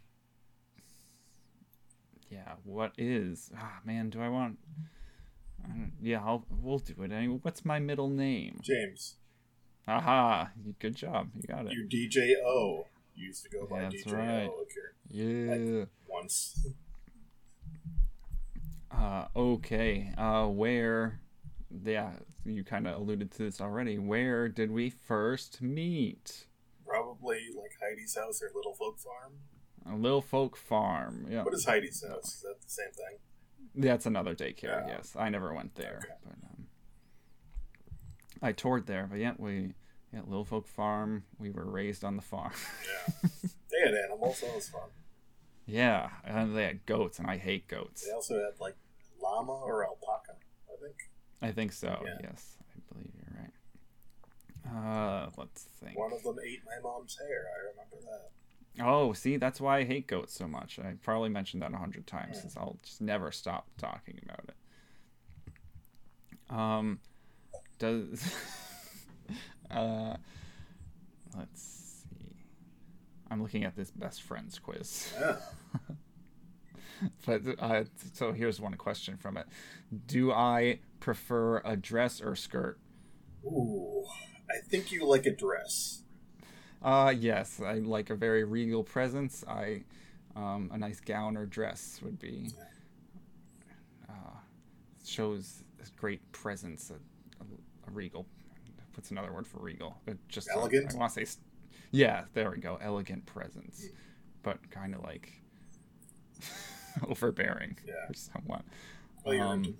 Yeah. What is? Ah, man. Do I want? Yeah. I'll. We'll do it anyway. What's my middle name?
James.
Aha! Good job. You got it.
You DJO. Used to go by
That's
DJO
right. Yeah.
once.
Uh, okay. Uh, where yeah, you kind of alluded to this already. Where did we first meet?
Probably like Heidi's house or Little Folk Farm.
A little folk farm. Yeah,
What is Heidi's house? Is that the same thing?
that's another daycare.
Yeah.
Yes, I never went there,
Okay.
but um, I toured there. But yeah, we yeah, little folk farm. We were raised on the farm.
Yeah. they had animals. That was fun.
yeah, and they had goats, and I hate goats.
They also had like llama or alpaca. I think.
I think so.
Yeah.
Yes, I believe you're right. Uh, let's think.
One of them ate my mom's hair. I remember that.
Oh, see, that's why I hate goats so much. I probably mentioned that a hundred times, since I'll just never stop talking about it. Um, does uh, let's see. I'm looking at this best friends quiz,
Yeah.
but uh, so here's one question from it: Do I prefer a dress or skirt?
Ooh. I think you like a dress.
Uh, yes, I like a very regal presence. I, um, a nice gown or dress would be, uh, shows a great presence, a, a, a regal. What's another word for regal? But just a-
Elegant?
I want to say, yeah, there we go. Elegant presence, but kind of like overbearing
Yeah.
or somewhat.
Well,
Um,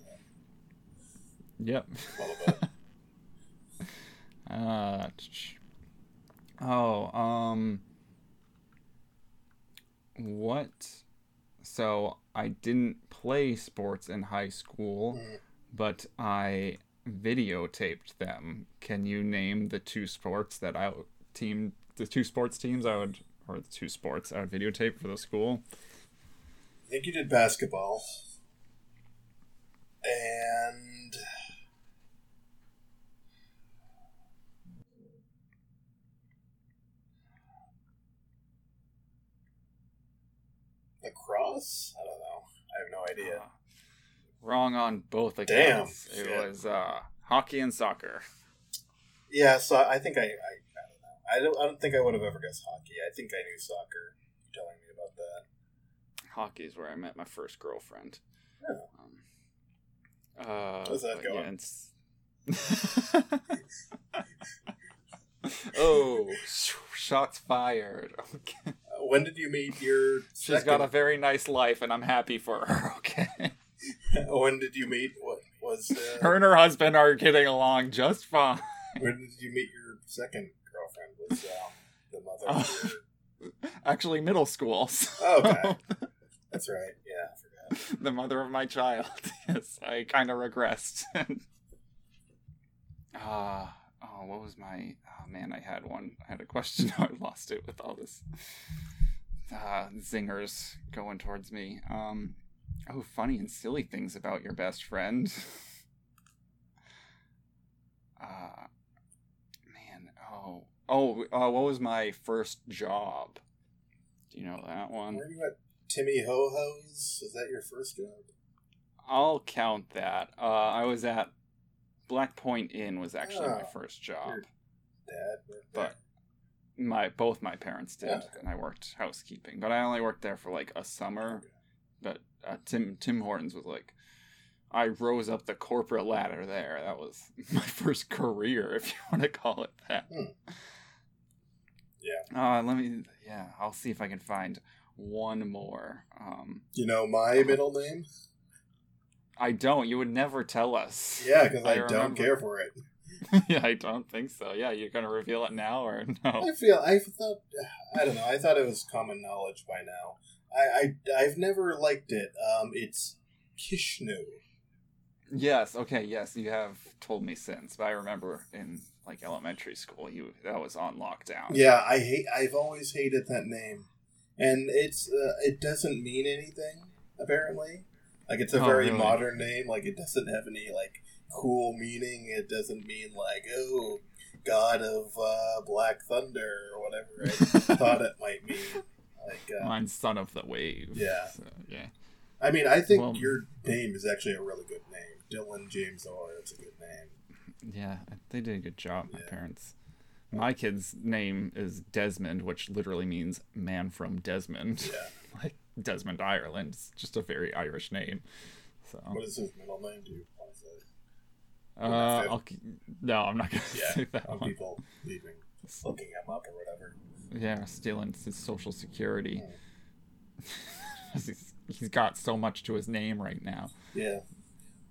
Yep.
a little bit.
Uh, oh, um, what? So I didn't play sports in high school,
Mm.
but I videotaped them. Can you name the two sports that I team, the two sports teams I would, or the two sports I would videotape for the school?
I think you did basketball. And lacrosse? I don't know. I have no idea.
Uh, wrong on both
Damn,
accounts. It
shit.
was uh, hockey and soccer.
Yeah, so I think I, I, I don't know. I don't. I don't think I would have ever guessed hockey. I think I knew soccer. You telling me about that?
hockey is where I met my first girlfriend.
Oh.
Um, uh,
How's that going?
yeah, oh, sh- shots fired. Okay.
Uh, when did you meet your?
She's
second?
got a very nice life, and I'm happy for her. Okay.
when did you meet? What was? Uh,
Her and her husband are getting along just fine.
When did you meet your second girlfriend? Was um, the mother? Your...
Actually, middle school.
Oh, okay. That's right. Yeah, I forgot.
the mother of my child. Yes, I kind of regressed. Ah, oh, what was my? Oh man, I had one. I had a question. I lost it with all this uh, zingers going towards me. Um, oh, funny and silly things about your best friend. uh, man, oh, oh, uh, what was my first job? Do you know that one?
Were you at Timmy Ho Ho's? Is that your first job?
I'll count that. Uh, I was at Black Point Inn was actually my
Oh,
first job.
your Dad
But my both my parents did,
Yeah.
and I worked housekeeping. But I only worked there for like a summer. But uh, Tim Tim Hortons was like, I rose up the corporate ladder there. That was my first career, if you want to call it that.
Hmm. Yeah.
Uh, let me. Yeah, I'll see if I can find one more. Um,
You know my middle name?
I don't. You would never tell us.
Yeah, because I,
I
don't care for it.
yeah, I don't think so. Yeah, you're gonna reveal it now or no?
I feel I thought I don't know. I thought it was common knowledge by now. I, I I've never liked it. Um, it's Kishnu.
Yes. Okay. Yes, you have told me since, but I remember in like elementary school, you that was on lockdown.
Yeah, I hate. I've always hated that name, and it's uh, it doesn't mean anything apparently. Like it's a
Oh,
very
really?
modern name. Like it doesn't have any like cool meaning. It doesn't mean like oh god of uh, Black Thunder or whatever. I thought it might mean. Like uh,
Mine's son of the wave.
Yeah.
So, yeah.
I mean, I think
Well-
your name is actually a really good name, Dylan James Orr. It's a good name.
Yeah. They did a good job. My
Yeah.
parents. My kid's name is Desmond, which literally means man from Desmond.
Yeah.
like Desmond, Ireland. It's just a very Irish name. So
What is his middle name? Do you want to say?
Uh, no, I'm not gonna
Yeah,
say that
on
one.
people leaving, looking him up or whatever.
Yeah, stealing his social security. He's, he's got so much to his name right now.
Yeah,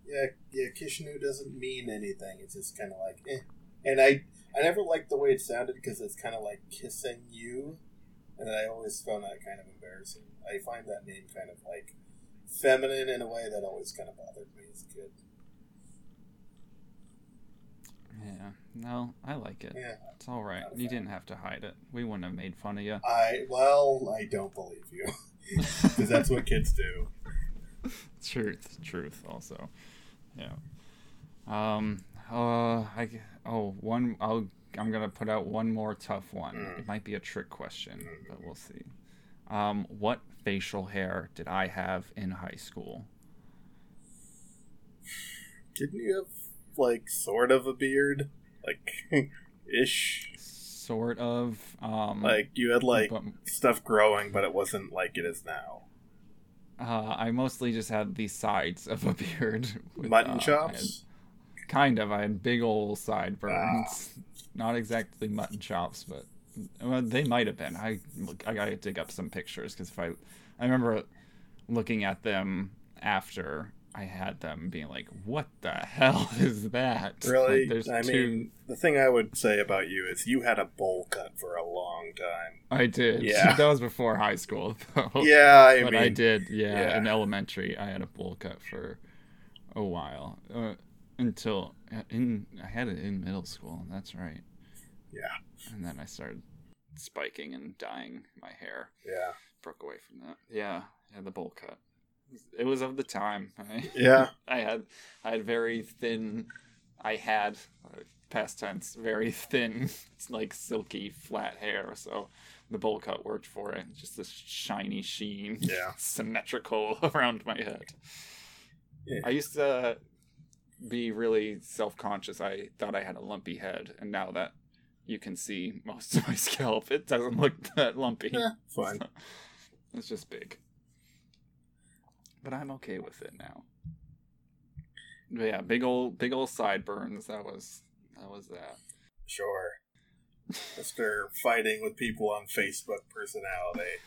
yeah, yeah. Kishinu doesn't mean anything. It's just kind of like, eh. And I, I never liked the way it sounded because it's kind of like kissing you, and I always found that kind of embarrassing. I find that name kind of like feminine in a way that always kind of bothered me as a kid.
Yeah, no, I like it.
Yeah,
It's all right. You didn't have to hide it. We wouldn't have made fun of you.
I well, I don't believe you because that's what kids do.
truth, truth. Also, yeah. Um. Uh. I. Oh, one. I'll. I'm gonna put out one more tough one.
Mm.
It might be a trick question, but we'll see. Um. What facial hair did I have in high school?
Didn't you have like sort of a beard, like ish?
Sort of. Um.
Like you had like
but,
stuff growing, but it wasn't like it is now.
uh, I mostly just had the sides of a beard. with,
Mutton
uh, I had-
chops.
Kind of. I had big old sideburns. Not exactly mutton chops, but well, they might have been. I I gotta dig up some pictures because if I I remember looking at them after I had them, being like, "What the hell is that?"
Really?
Like,
I
two.
mean, the thing I would say about you is you had a bowl cut for a long time.
I did.
Yeah.
that was before high school, though.
Yeah, I
but
mean,
I did. Yeah,
yeah.
in elementary, I had a bowl cut for a while uh, until in I had it in middle school. That's right.
Yeah.
And then I started spiking and dyeing my hair.
yeah,
Broke away from that. Yeah, yeah, the bowl cut. It was of the time. I,
yeah.
I had I had very thin. I had past tense very thin, like silky flat hair. So the bowl cut worked for it. Just this shiny sheen,
Yeah.
symmetrical around my head.
Yeah.
I used to be really self conscious. I thought I had a lumpy head, and now that you can see most of my scalp, it doesn't look that lumpy.
Eh, fine.
It's just big. But I'm okay with it now. But yeah, big old big old sideburns. That was that was that.
Sure. Mister fighting with people on Facebook personality.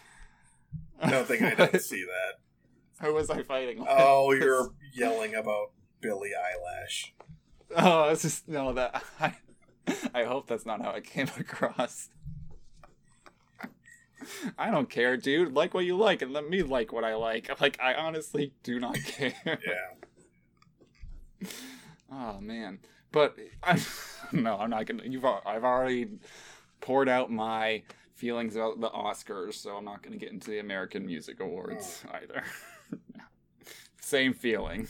I don't think I didn't see that.
Who was I fighting with?
Oh, you're yelling about Billie Eilish.
Oh, it's just no that I I hope that's not how it came across. I don't care, dude. Like what you like and let me like what I like. Like I honestly do not care.
Yeah.
Oh man, but I'm, no, I'm not gonna. You've al- I've already poured out my feelings about the Oscars, so I'm not gonna get into the American Music Awards oh. either. Same feeling.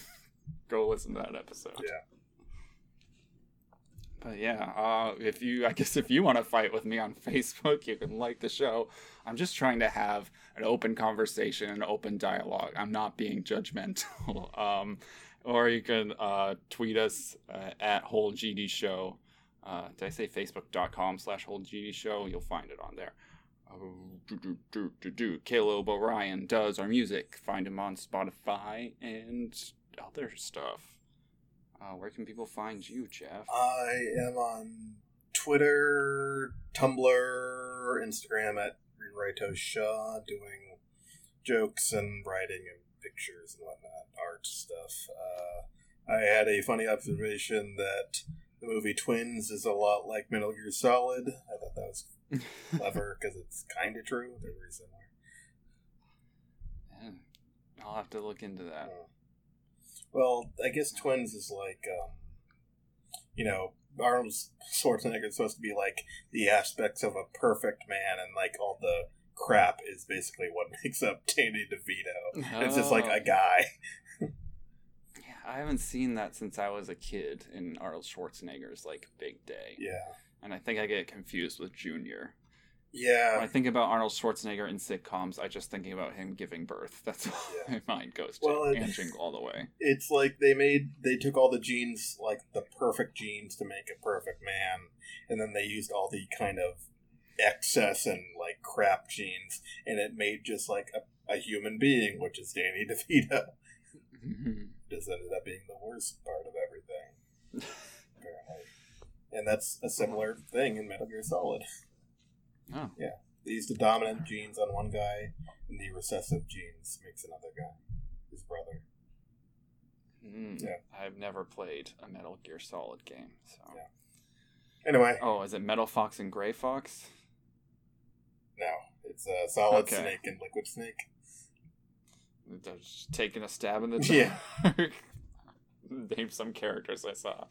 Go listen to that episode.
Yeah.
But yeah, uh, if you, I guess, if you want to fight with me on Facebook, you can like the show. I'm just trying to have an open conversation, an open dialogue. I'm not being judgmental. um, or you can uh, tweet us uh, at whole GD show. Uh, did I say facebook.com slash whole GD show? You'll find it on there. Do, do, do. Caleb Orion does our music. Find him on Spotify and other stuff. Uh, where can people find you, Geoff?
I am on Twitter, Tumblr, Instagram at Rewrito Shaw, doing jokes and writing and pictures and whatnot, art stuff. Uh, I had a funny observation that the movie Twins is a lot like Metal Gear Solid. I thought that was clever because it's kind of true. They're very similar.
Yeah, I'll have to look into that.
Well, I guess Twins is like, um, you know, Arnold Schwarzenegger is supposed to be like the aspects of a perfect man, and like all the crap is basically what makes up Danny DeVito. It's just like
Oh.
a guy.
Yeah, I haven't seen that since I was a kid in Arnold Schwarzenegger's like Big Day,
Yeah.
and I think I get confused with Junior. When
Yeah.
I think about Arnold Schwarzenegger in sitcoms, I just thinking about him giving birth. That's all
Yeah.
my mind goes to.
Well,
and Jingle All the Way.
It's like they made, they took all the genes, like the perfect genes to make a perfect man, and then they used all the kind of excess and like crap genes, and it made just like a, a human being, which is Danny DeVito.
Mhm.
Just ended up being the worst part of everything. and that's a similar thing in Metal Gear Solid.
Oh.
Yeah, they use the dominant genes on one guy, and the recessive genes makes another guy, his brother.
Mm,
Yeah.
I've never played a Metal Gear Solid game. So.
Yeah. Anyway,
Oh, is it Metal Fox and Gray Fox?
no, it's uh, Solid
Okay.
Snake and Liquid Snake.
They're just taking a stab in the
Yeah.
dark. Name some characters I saw.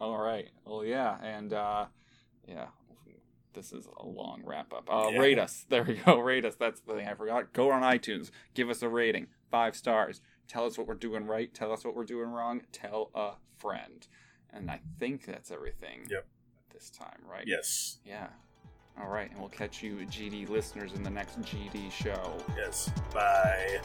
All right. Well, yeah, and uh, yeah, this is a long wrap up. Uh,
Yeah.
Rate us. There we go. Rate us. That's the thing I forgot. Go on iTunes. Give us a rating. Five stars. Tell us what we're doing right. Tell us what we're doing wrong. Tell a friend. And I think that's everything.
Yep.
This time, right?
Yes,
Yeah. All right, and we'll catch you GD listeners in the next GD show.
yes. Bye.